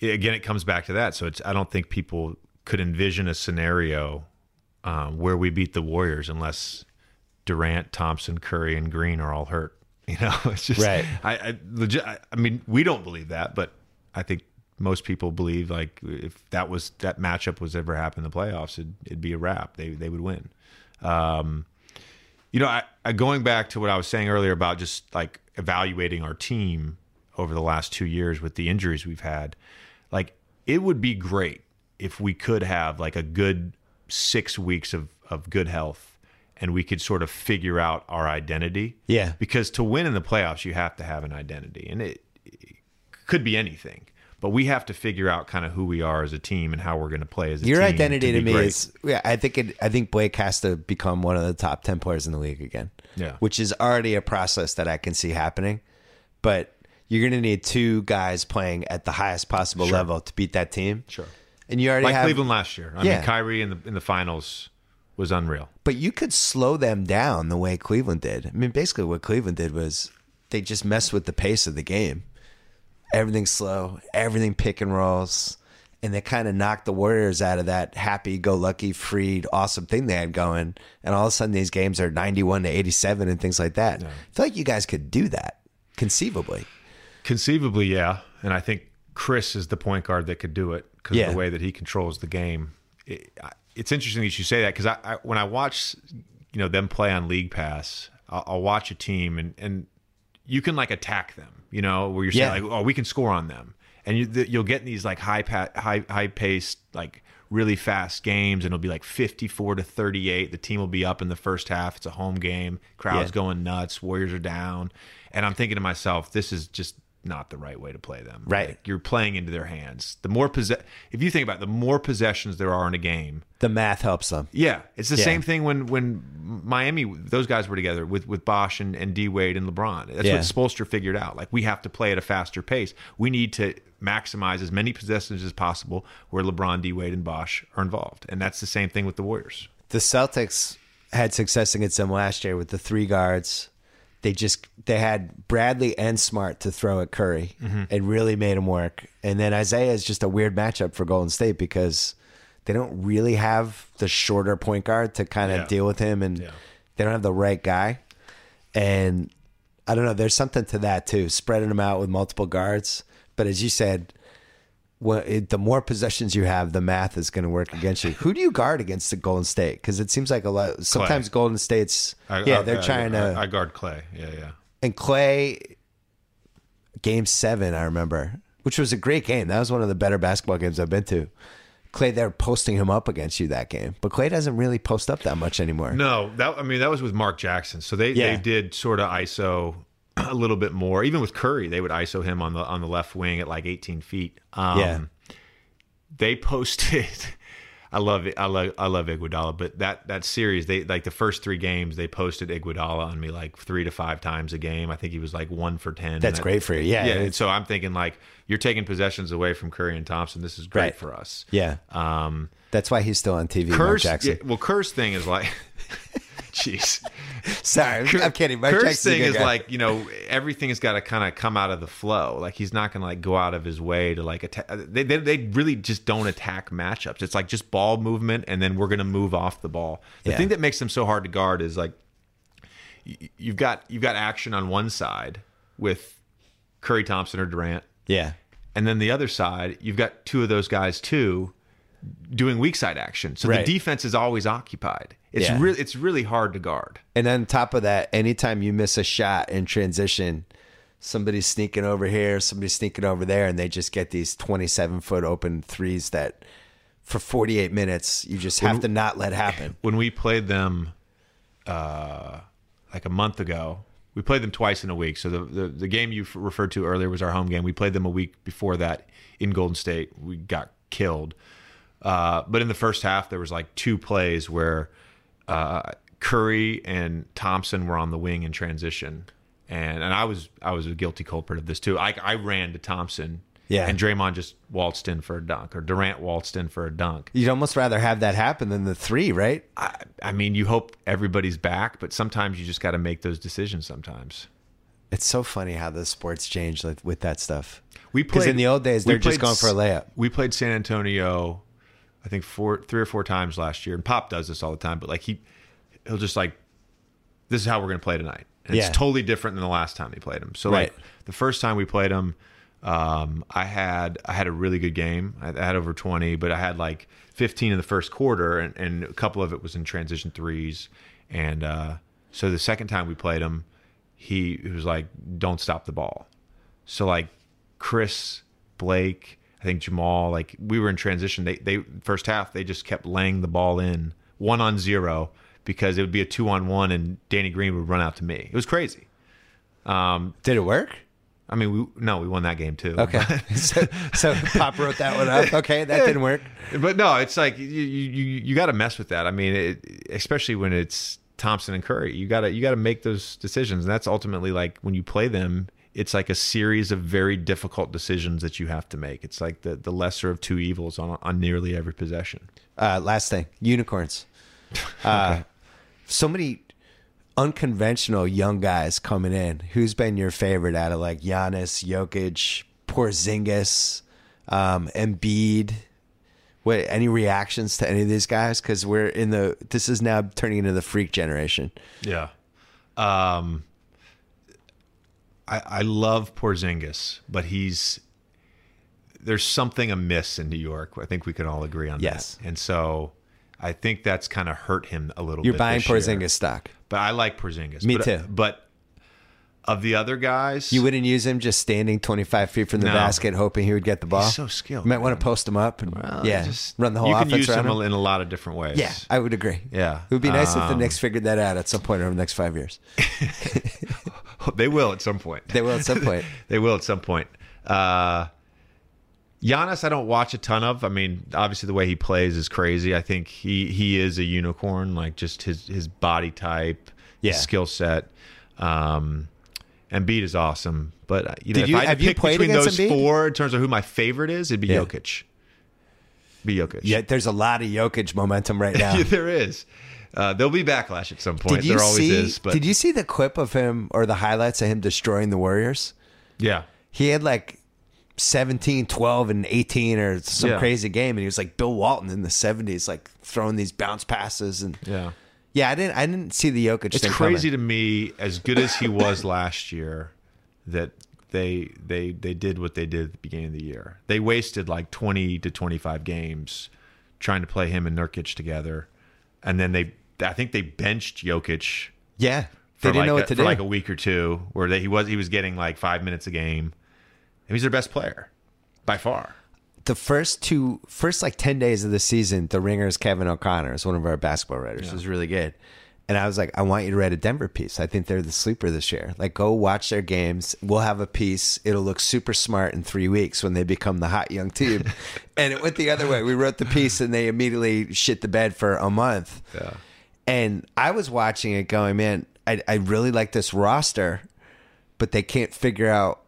Again, it comes back to that. So it's I don't think people could envision a scenario um, where we beat the Warriors unless Durant, Thompson, Curry, and Green are all hurt. *laughs* You know, it's just Right. I, I legit. I, I mean, we don't believe that, but I think most people believe like if that was that matchup was ever happen in the playoffs, it'd, it'd be a wrap. They they would win. Um, you know, I, I going back to what I was saying earlier about just like evaluating our team over the last two years with the injuries we've had, like it would be great if we could have like a good six weeks of, of good health and we could sort of figure out our identity. Yeah. Because to win in the playoffs, you have to have an identity. And it, it could be anything. But we have to figure out kind of who we are as a team and how we're going to play as a Your team. Your identity to, be me great. is yeah. I think it. I think Blake has to become one of the top ten players in the league again. Yeah. which is already a process that I can see happening. But you're going to need two guys playing at the highest possible Sure. level to beat that team. Sure. and you already like have. Cleveland last year. I Yeah. mean, Kyrie in the in the finals was unreal. But you could slow them down the way Cleveland did. I mean, basically, what Cleveland did was they just messed with the pace of the game. Everything slow, everything pick and rolls, and they kind of knocked the Warriors out of that happy-go-lucky, freed, awesome thing they had going. And all of a sudden, these games are ninety-one to eighty-seven and things like that. I feel like you guys could do that conceivably. Conceivably, yeah. And I think Chris is the point guard that could do it because Yeah. of the way that he controls the game. It, I- it's interesting that you say that because I, I, when I watch, you know, them play on League Pass, I'll, I'll watch a team and and you can like attack them, you know, where you're saying Yeah. like, oh, we can score on them, and you, th- you'll get these like high pa- high high paced like really fast games, and it'll be like 54 to 38. The team will be up in the first half. It's a home game. Crowd's Yeah. going nuts. Warriors are down, and I'm thinking to myself, this is just not the right way to play them. Right. Like, you're playing into their hands. The more possess, if you think about it, the more possessions there are in a game, The math helps them. yeah, it's the Yeah. same thing when when Miami those guys were together with with Bosh and, and D Wade and LeBron. That's Yeah. what Spoelstra figured out. Like we have to play at a faster pace. We need to maximize as many possessions as possible where LeBron, D Wade, and Bosh are involved, and that's the same thing with the Warriors. the Celtics had success against them last year with the three guards. They just they had Bradley and Smart to throw at Curry mm-hmm. and really made him work. And then Isaiah is just a weird matchup for Golden State because they don't really have the shorter point guard to kind of Yeah. deal with him, and Yeah. they don't have the right guy. And I don't know. There's something to that too, spreading them out with multiple guards. But as you said, well, it, the more possessions you have, the math is going to work against you. Who do you guard against the Golden State? Because it seems like a lot. Sometimes Golden State's I- yeah, I- they're I- trying to. I guard Clay. Yeah, yeah. and Clay, game seven, I remember, which was a great game. That was one of the better basketball games I've been to. Clay, they're posting him up against you that game, but Clay doesn't really post up that much anymore. No, that I mean that was with Mark Jackson. So they Yeah. they did sort of ISO *clears throat* a little bit more. Even with Curry, they would ISO him on the on the left wing at like 18 feet. Um, Yeah. they posted. *laughs* I love it. I love I love Iguodala, but that that series, they like the first three games, they posted Iguodala on me like three to five times a game. I think he was like one for ten. That's And great for you. Yeah. yeah, and so I'm thinking like you're taking possessions away from Curry and Thompson. This is great Right. for us. Yeah. Um, That's why he's still on TV. Jackson. yeah, well, Kerr's thing is like, *laughs* jeez. *laughs* Sorry, I'm kidding. Jackson's a thing is guy. like you know everything has got to kind of come out of the flow. Like he's not going to like go out of his way to like attack. Uh, they, they they really just don't attack matchups. It's like just ball movement, and then we're going to move off the ball. The Yeah. thing that makes them so hard to guard is like y- you've got you've got action on one side with Curry Thompson or Durant, yeah. and then the other side you've got two of those guys too doing weak side action. So Right. the defense is always occupied. It's Yeah. really it's really hard to guard. And on top of that, anytime you miss a shot in transition, somebody's sneaking over here, somebody's sneaking over there, and they just get these 27 foot open threes that for 48 minutes, you just have to not let happen. *laughs* when we played them uh, like a month ago, we played them twice in a week. So the, the the game you referred to earlier was our home game. We played them a week before that in Golden State. We got killed. Uh, but in the first half, there was like two plays where uh, Curry and Thompson were on the wing in transition, and and I was I was a guilty culprit of this too. I I ran to Thompson, Yeah. and Draymond just waltzed in for a dunk, or Durant waltzed in for a dunk. You'd almost rather have that happen than the three, right? I, I mean, you hope everybody's back, but sometimes you just got to make those decisions. Sometimes It's so funny how the sports change with, with that stuff. we 'Cause in the old days, they're just going for a layup. We played San Antonio, I think four, three or four times last year, and Pop does this all the time. But like he, he'll just like, this is how we're going to play tonight. And Yeah. It's totally different than the last time they played him. So Right. like the first time we played him, um, I had I had a really good game. I I had over twenty, but I had like fifteen in the first quarter, and, and a couple of it was in transition threes. And uh, so the second time we played him, he, he was like, "Don't stop the ball." So like Chris, Blake, I think Jamal, like we were in transition. They they first half they just kept laying the ball in one on zero because it would be a two on one and Danny Green would run out to me. It was crazy. Um, Did it work? I mean, we no, we won that game too. Okay. *laughs* *laughs* so, so Pop wrote that one up. Okay, that didn't work. but no, it's like you you you, you got to mess with that. I mean, it, especially when it's Thompson and Curry, you gotta you gotta make those decisions, and that's ultimately like when you play them. It's like a series of very difficult decisions that you have to make. It's like the, the lesser of two evils on on nearly every possession. Uh, last thing, unicorns. *laughs* Uh, So many unconventional young guys coming in. Who's been your favorite out of like Giannis, Jokic, Porzingis, um, Embiid? What any reactions to any of these guys? Because we're in the this is now turning into the freak generation. Yeah. Um, I I love Porzingis, but he's there's something amiss in New York. I think we can all agree on Yes. that. And so I think that's kind of hurt him a little You're bit. buying this year. Porzingis stock. But I like Porzingis. Me but, too. But of the other guys, You wouldn't use him just standing 25 feet from the No. basket, hoping he would get the ball. He's so skilled, You might want to post him up and Well, yeah, just- run the whole You can offense use him him. in a lot of different ways. Yeah, I would agree. Yeah. It would be nice if the Um, Knicks figured that out at some point over the next five years. *laughs* *laughs* they will at some point. They will at some point. *laughs* they will at some point. Uh, Giannis, I don't watch a ton of. I mean, obviously the way he plays is crazy. I think he he is a unicorn, like just his his body type, Yeah. his skill set. Um, Embiid is awesome, but uh, you know, Did if you- I had have to you pick between those Embiid? four in terms of who my favorite is, it'd be Yeah. Jokic. Be Jokic. Yeah, there's a lot of Jokic momentum right now. *laughs* Yeah, there is. Uh, there'll be backlash at some point. Did you there always see? is. But Did you see the clip of him or the highlights of him destroying the Warriors? yeah, He had like 17, 12, and 18 or some Yeah. crazy game, and he was like Bill Walton in the 70s, like throwing these bounce passes and yeah. yeah. I didn't I didn't see the Jokic. It's crazy coming. to me, as good as he was *laughs* last year, that they they they did what they did at the beginning of the year. They wasted like twenty to twenty five games trying to play him and Nurkic together, and then they I think they benched Jokic Yeah, they didn't like know a, what to for do. like a week or two, where they, he was he was getting like five minutes a game. And he's their best player by far. the first two first like 10 days of the season the ringers kevin o'connor is one of our basketball writers Yeah. was really good And I was like, I want you to write a Denver piece. I think they're the sleeper this year. Like, go watch their games. We'll have a piece. It'll look super smart in three weeks when they become the hot young team. *laughs* and it went the other way. We wrote the piece and they immediately shit the bed for a month. Yeah. And I was watching it going, man, I, I really like this roster, but they can't figure out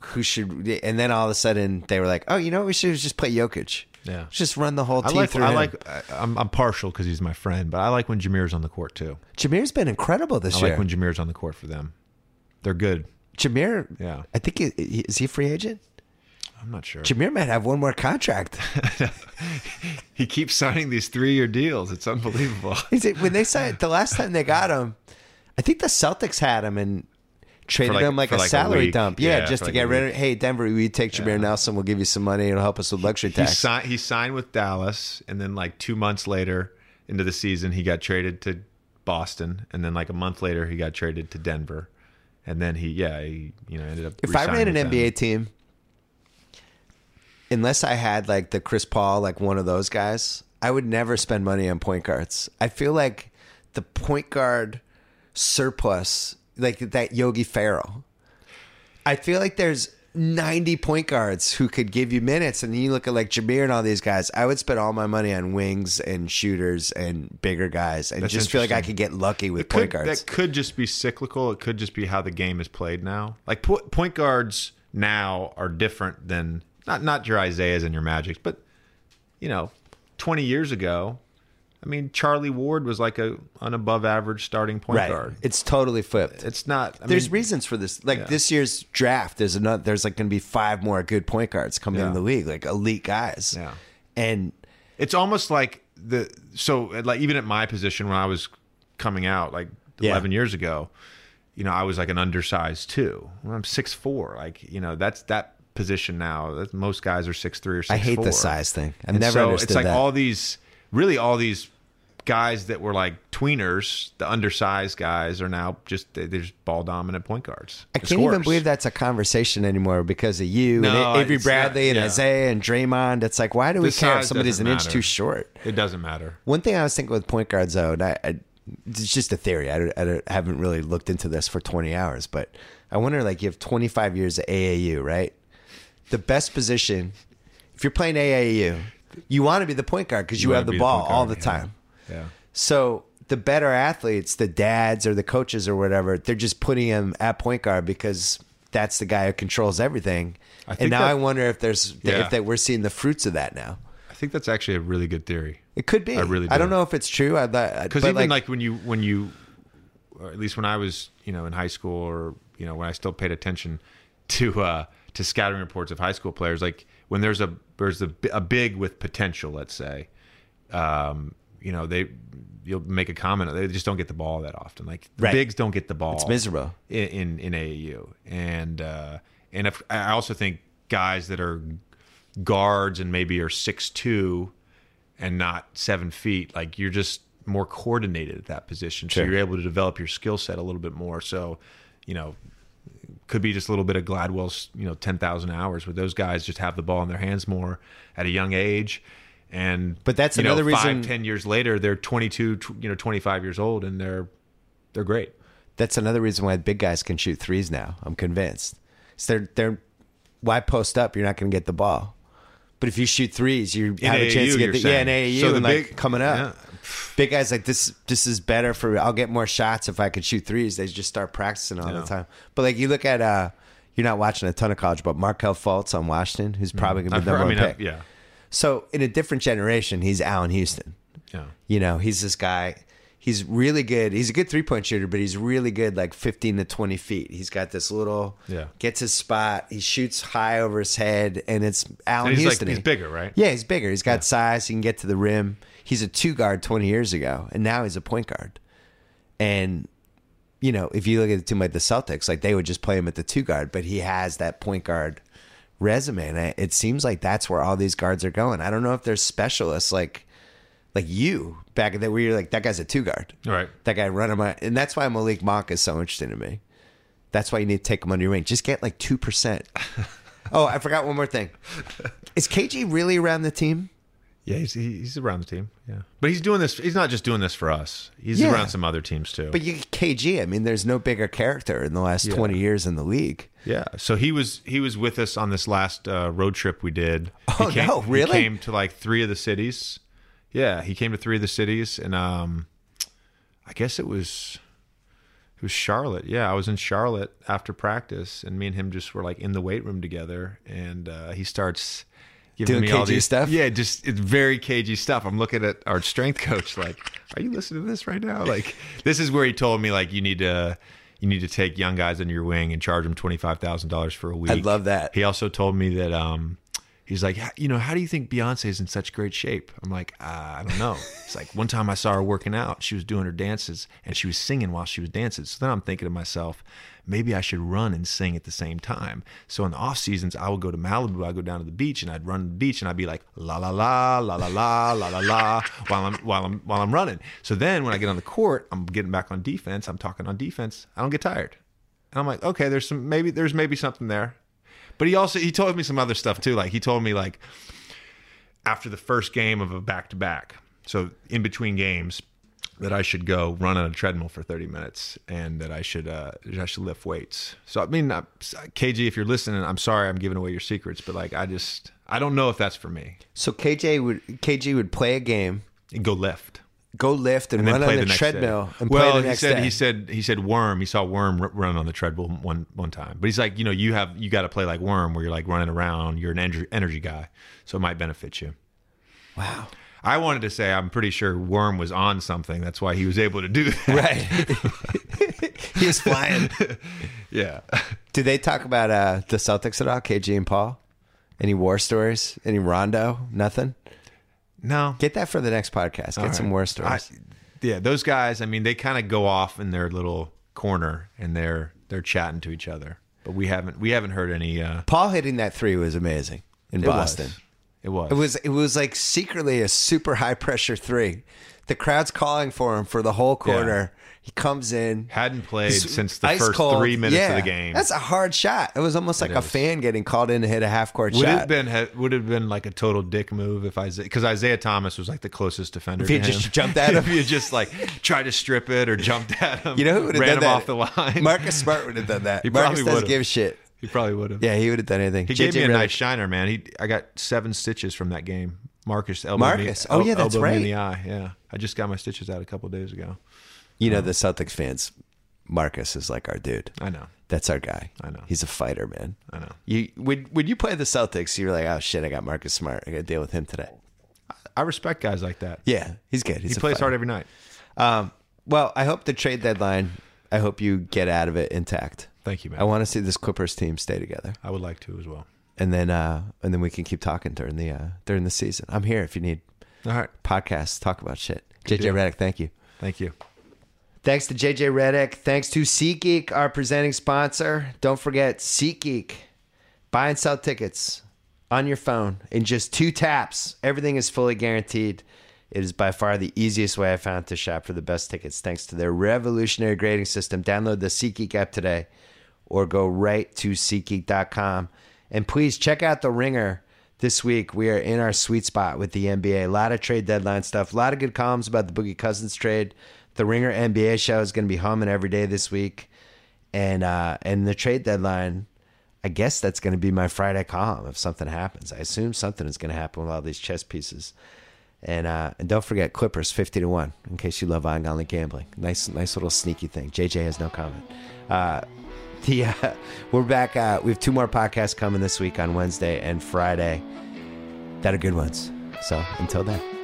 who should. And then all of a sudden they were like, oh, you know what? We should just play Jokic. Yeah. Just run the whole I team like. through I him. like. I- I'm, I'm partial because he's my friend, but I like when Jameer's on the court too. Jameer's been incredible this year. I year. like when Jameer's on the court for them. They're good. Jameer, Yeah. I think he- is he a free agent? I'm not sure. Jameer might have one more contract. *laughs* He keeps signing these three year deals. It's unbelievable. It when they signed the last time they got him? I think the Celtics had him and traded like- him like a like salary week. dump. Yeah, Yeah, just to like get rid of. Hey, Denver, we take Jameer Nelson. We'll give you some money. It'll help us with luxury he tax. signed. He signed with Dallas, and then like two months later into the season, he got traded to Boston, and then like a month later, he got traded to Denver, and then he yeah he you know ended up. if I ran an them. NBA team, unless I had like the Chris Paul, like one of those guys, I would never spend money on point guards. I feel like the point guard surplus, like that Yogi Ferrell. I feel like there's 90 point guards who could give you minutes, and you look at like Jameer and all these guys. I would spend all my money on wings and shooters and bigger guys, and That's just feel like I could get lucky with It point could, guards. That could just be cyclical. It could just be how the game is played now. Like po- point guards now are different than not not your Isaiahs and your Magics, but you know, twenty years ago, I mean, Charlie Ward was like a an above average starting point right? guard. It's totally flipped. It's not. I there's mean, reasons for this. Like Yeah. this year's draft, there's another. There's like going to be five more good point guards coming Yeah. in the league, like elite guys. Yeah. and it's almost like the so like even at my position when I was coming out like Yeah. 11 years ago, you know, I was like an undersized two. Well, I'm six four. Like you know, that's that position now. Most guys are six three or six. I hate the size thing. I've never so understood It's like that. all these, really all these guys that were like tweeners, the undersized guys are now just they- they're just ball dominant point guards. I can't even believe that's a conversation anymore because of you No, and Avery it's not- Bradley and yeah. Isaiah and Draymond. It's like, why do we The care if somebody's an doesn't inch too short? It doesn't matter. One thing I was thinking with point guards, though, and I, I, it's just a theory. I, I haven't really looked into this for 20 hours, but I wonder, like, you have 25 years of AAU, right? The best position, if you're playing AAU, you want to be the point guard because you, wanna have the ball point all the time. Yeah. So the better athletes, the dads or the coaches or whatever, they're just putting him at point guard because that's the guy who controls everything. And now that- I wonder if there's Yeah. if that we're seeing the fruits of that now. I think that's actually a really good theory. It could be. I really I don't know if it's true. I because even like, when you when you or at least when i was you know in high school or you know when i still paid attention to uh to scouting reports of high school players like when there's a there's a, a big with potential let's say um you know they you'll make a comment they just don't get the ball that often like the Right. bigs don't get the ball It's miserable. in in, in AAU and uh and if I also think guys that are guards and maybe are six two and not seven feet, like you're just more coordinated at that position. So Sure. you're able to develop your skill set a little bit more. So, you know, could be just a little bit of Gladwell's, you know, 10,000 hours where those guys just have the ball in their hands more at a young age. And, But that's you know, another reason- five, 10 years later, they're 22, tw- you know, 25 years old and they're, they're great. That's another reason why big guys can shoot threes now. I'm convinced. So they're they're why post up? You're not going to get the ball. But if you shoot threes, you have a chance to get the yeah in. AAU So and like big- coming up. yeah. Big guys like this. This is better for. I'll get more shots if I could shoot threes. They just start practicing all Yeah. the time. But like you look at, uh you're not watching a ton of college, but Markelle Fultz on Washington, who's probably going to be the number I mean, one I've- pick. yeah. So in a different generation, he's Allan Houston. Yeah. You know, he's this guy. He's really good. He's a good three point shooter, but he's really good like 15 to 20 feet. He's got this little, Yeah. gets his spot. He shoots high over his head, and it's Allan And he's like, Houston. he's bigger, right? Yeah, he's bigger. He's got size. He can get to the rim. He's a two guard 20 years ago, and now he's a point guard. And, you know, if you look at the team like the Celtics, like they would just play him at the two guard, but he has that point guard resume. And it seems like that's where all these guards are going. I don't know if there's specialists like like you back in the where you're like, that guy's a two guard. Right. That guy running my and that's why Malik Monk is so interesting to me. That's why you need to take him under your wing. Just get like two percent. *laughs* oh, I forgot one more thing. Is KG really around the team? Yeah, he's he's around the team. Yeah, but he's doing this. He's not just doing this for us. He's Yeah. around some other teams too. But you KG, I mean, there's no bigger character in the last 20 years in the league. Yeah. So he was he was with us on this last uh, road trip we did. Oh, came, no, really? He came to like three of the cities. Yeah, he came to three of the cities, and um, I guess it was it was Charlotte. Yeah, I was in Charlotte after practice, and me and him just were like in the weight room together, and uh, he starts. Giving Doing me all these stuff? yeah, just it's very cagey stuff. I'm looking at our strength coach, like, are you listening to this right now? Like, this is where he told me, like, you need to, you need to take young guys under your wing and charge them twenty five thousand dollars for a week. I love that. He also told me that um, he's like, you know, how do you think Beyonce's in such great shape? I'm like, uh, I don't know. It's like one time I saw her working out. She was doing her dances and she was singing while she was dancing. So then I'm thinking to myself, maybe I should run and sing at the same time. So in the off seasons, I would go to Malibu. I would go down to the beach and I'd run to the beach and I'd be like la la la la la la la la la while I'm while I'm while I'm running. So then when I get on the court, I'm getting back on defense. I'm talking on defense. I don't get tired. And I'm like, okay, there's some maybe there's maybe something there. But he also he told me some other stuff too. Like he told me like after the first game of a back to back, so in between games, that I should go run on a treadmill for 30 minutes and that I should uh, I should lift weights. So I mean, uh, KG, if you're listening, I'm sorry I'm giving away your secrets, but like I just I don't know if that's for me. So KJ would KG would play a game, And go lift. Go lift, and, And run on the the, treadmill day. and well, play the next he said day. he said he said worm. He saw worm r- run on the treadmill one one time. But he's like, you know, you have you got to play like worm, where you're like running around. You're an energy energy guy, so it might benefit you. wow. I wanted to say I'm pretty sure Worm was on something. That's why he was able to do that. *laughs* Right. *laughs* he was flying. *laughs* Yeah. Do they talk about uh, the Celtics at all? KG and Paul? Any war stories? Any Rondo? Nothing? No. Get that for the next podcast. Get All some right. war stories. I- yeah, those guys. I mean, they kind of go off in their little corner and they're they're chatting to each other. But we haven't we haven't heard any. Uh, Paul hitting that three was amazing in it Boston. Was. It was. It was it was like secretly a super high pressure three. The crowd's calling for him for the whole quarter. He comes in. Hadn't played since the first cold. three minutes Yeah. of the game. That's a hard shot. It was almost like a is. fan getting called in to hit a half court would shot. have been would have been like a total dick move if Isaiah because Isaiah Thomas was like the closest defender. If he just jumped at *laughs* him. if you just like tried to strip it or jumped at him, you know who would have ran done him that? off the line. Marcus Smart would have done that. He Marcus probably doesn't give shit. He probably would have. Yeah, he would have done anything. He gave JJ me a nice shiner, man. He I got seven stitches from that game. Marcus elbowed Marcus. me. Oh, yeah, that's elbowed me in the eye. Yeah, I just got my stitches out a couple days ago. You know the Celtics fans. Marcus is like our dude. I know. That's our guy. I know. He's a fighter, man. I know. You when when you play the Celtics, you're like, oh shit, I got Marcus Smart. I got to deal with him today. I respect guys like that. Yeah, he's good. He's he a plays fighter. hard every night. Um, well, I hope the trade deadline. I hope you get out of it intact. Thank you, man. I want to see this Clippers team stay together, I would like to as well. and then uh, and then we can keep talking during the uh, during the season. I'm here if you need All right. podcasts, talk about shit. JJ deal. Redick, thank you. Thank you. Thanks to JJ Redick. Thanks to SeatGeek, our presenting sponsor. Don't forget SeatGeek. Buy and sell tickets on your phone in just two taps. Everything is fully guaranteed. It is by far the easiest way I found to shop for the best tickets thanks to their revolutionary grading system. Download the SeatGeek app today or go right to SeatGeek.com. And please check out The Ringer this week. We are in our sweet spot with the NBA. A lot of trade deadline stuff, a lot of good columns about the Boogie Cousins trade. The Ringer NBA show is going to be humming every day this week. And uh, and the trade deadline, I guess that's going to be my Friday column if something happens. I assume something is going to happen with all these chess pieces. And uh, and don't forget Clippers fifty to one in case you love ongoing gambling. Nice nice little sneaky thing. JJ has no comment. Uh, *laughs* the uh, we're back. Uh, we have two more podcasts coming this week on Wednesday and Friday. That are good ones. So until then.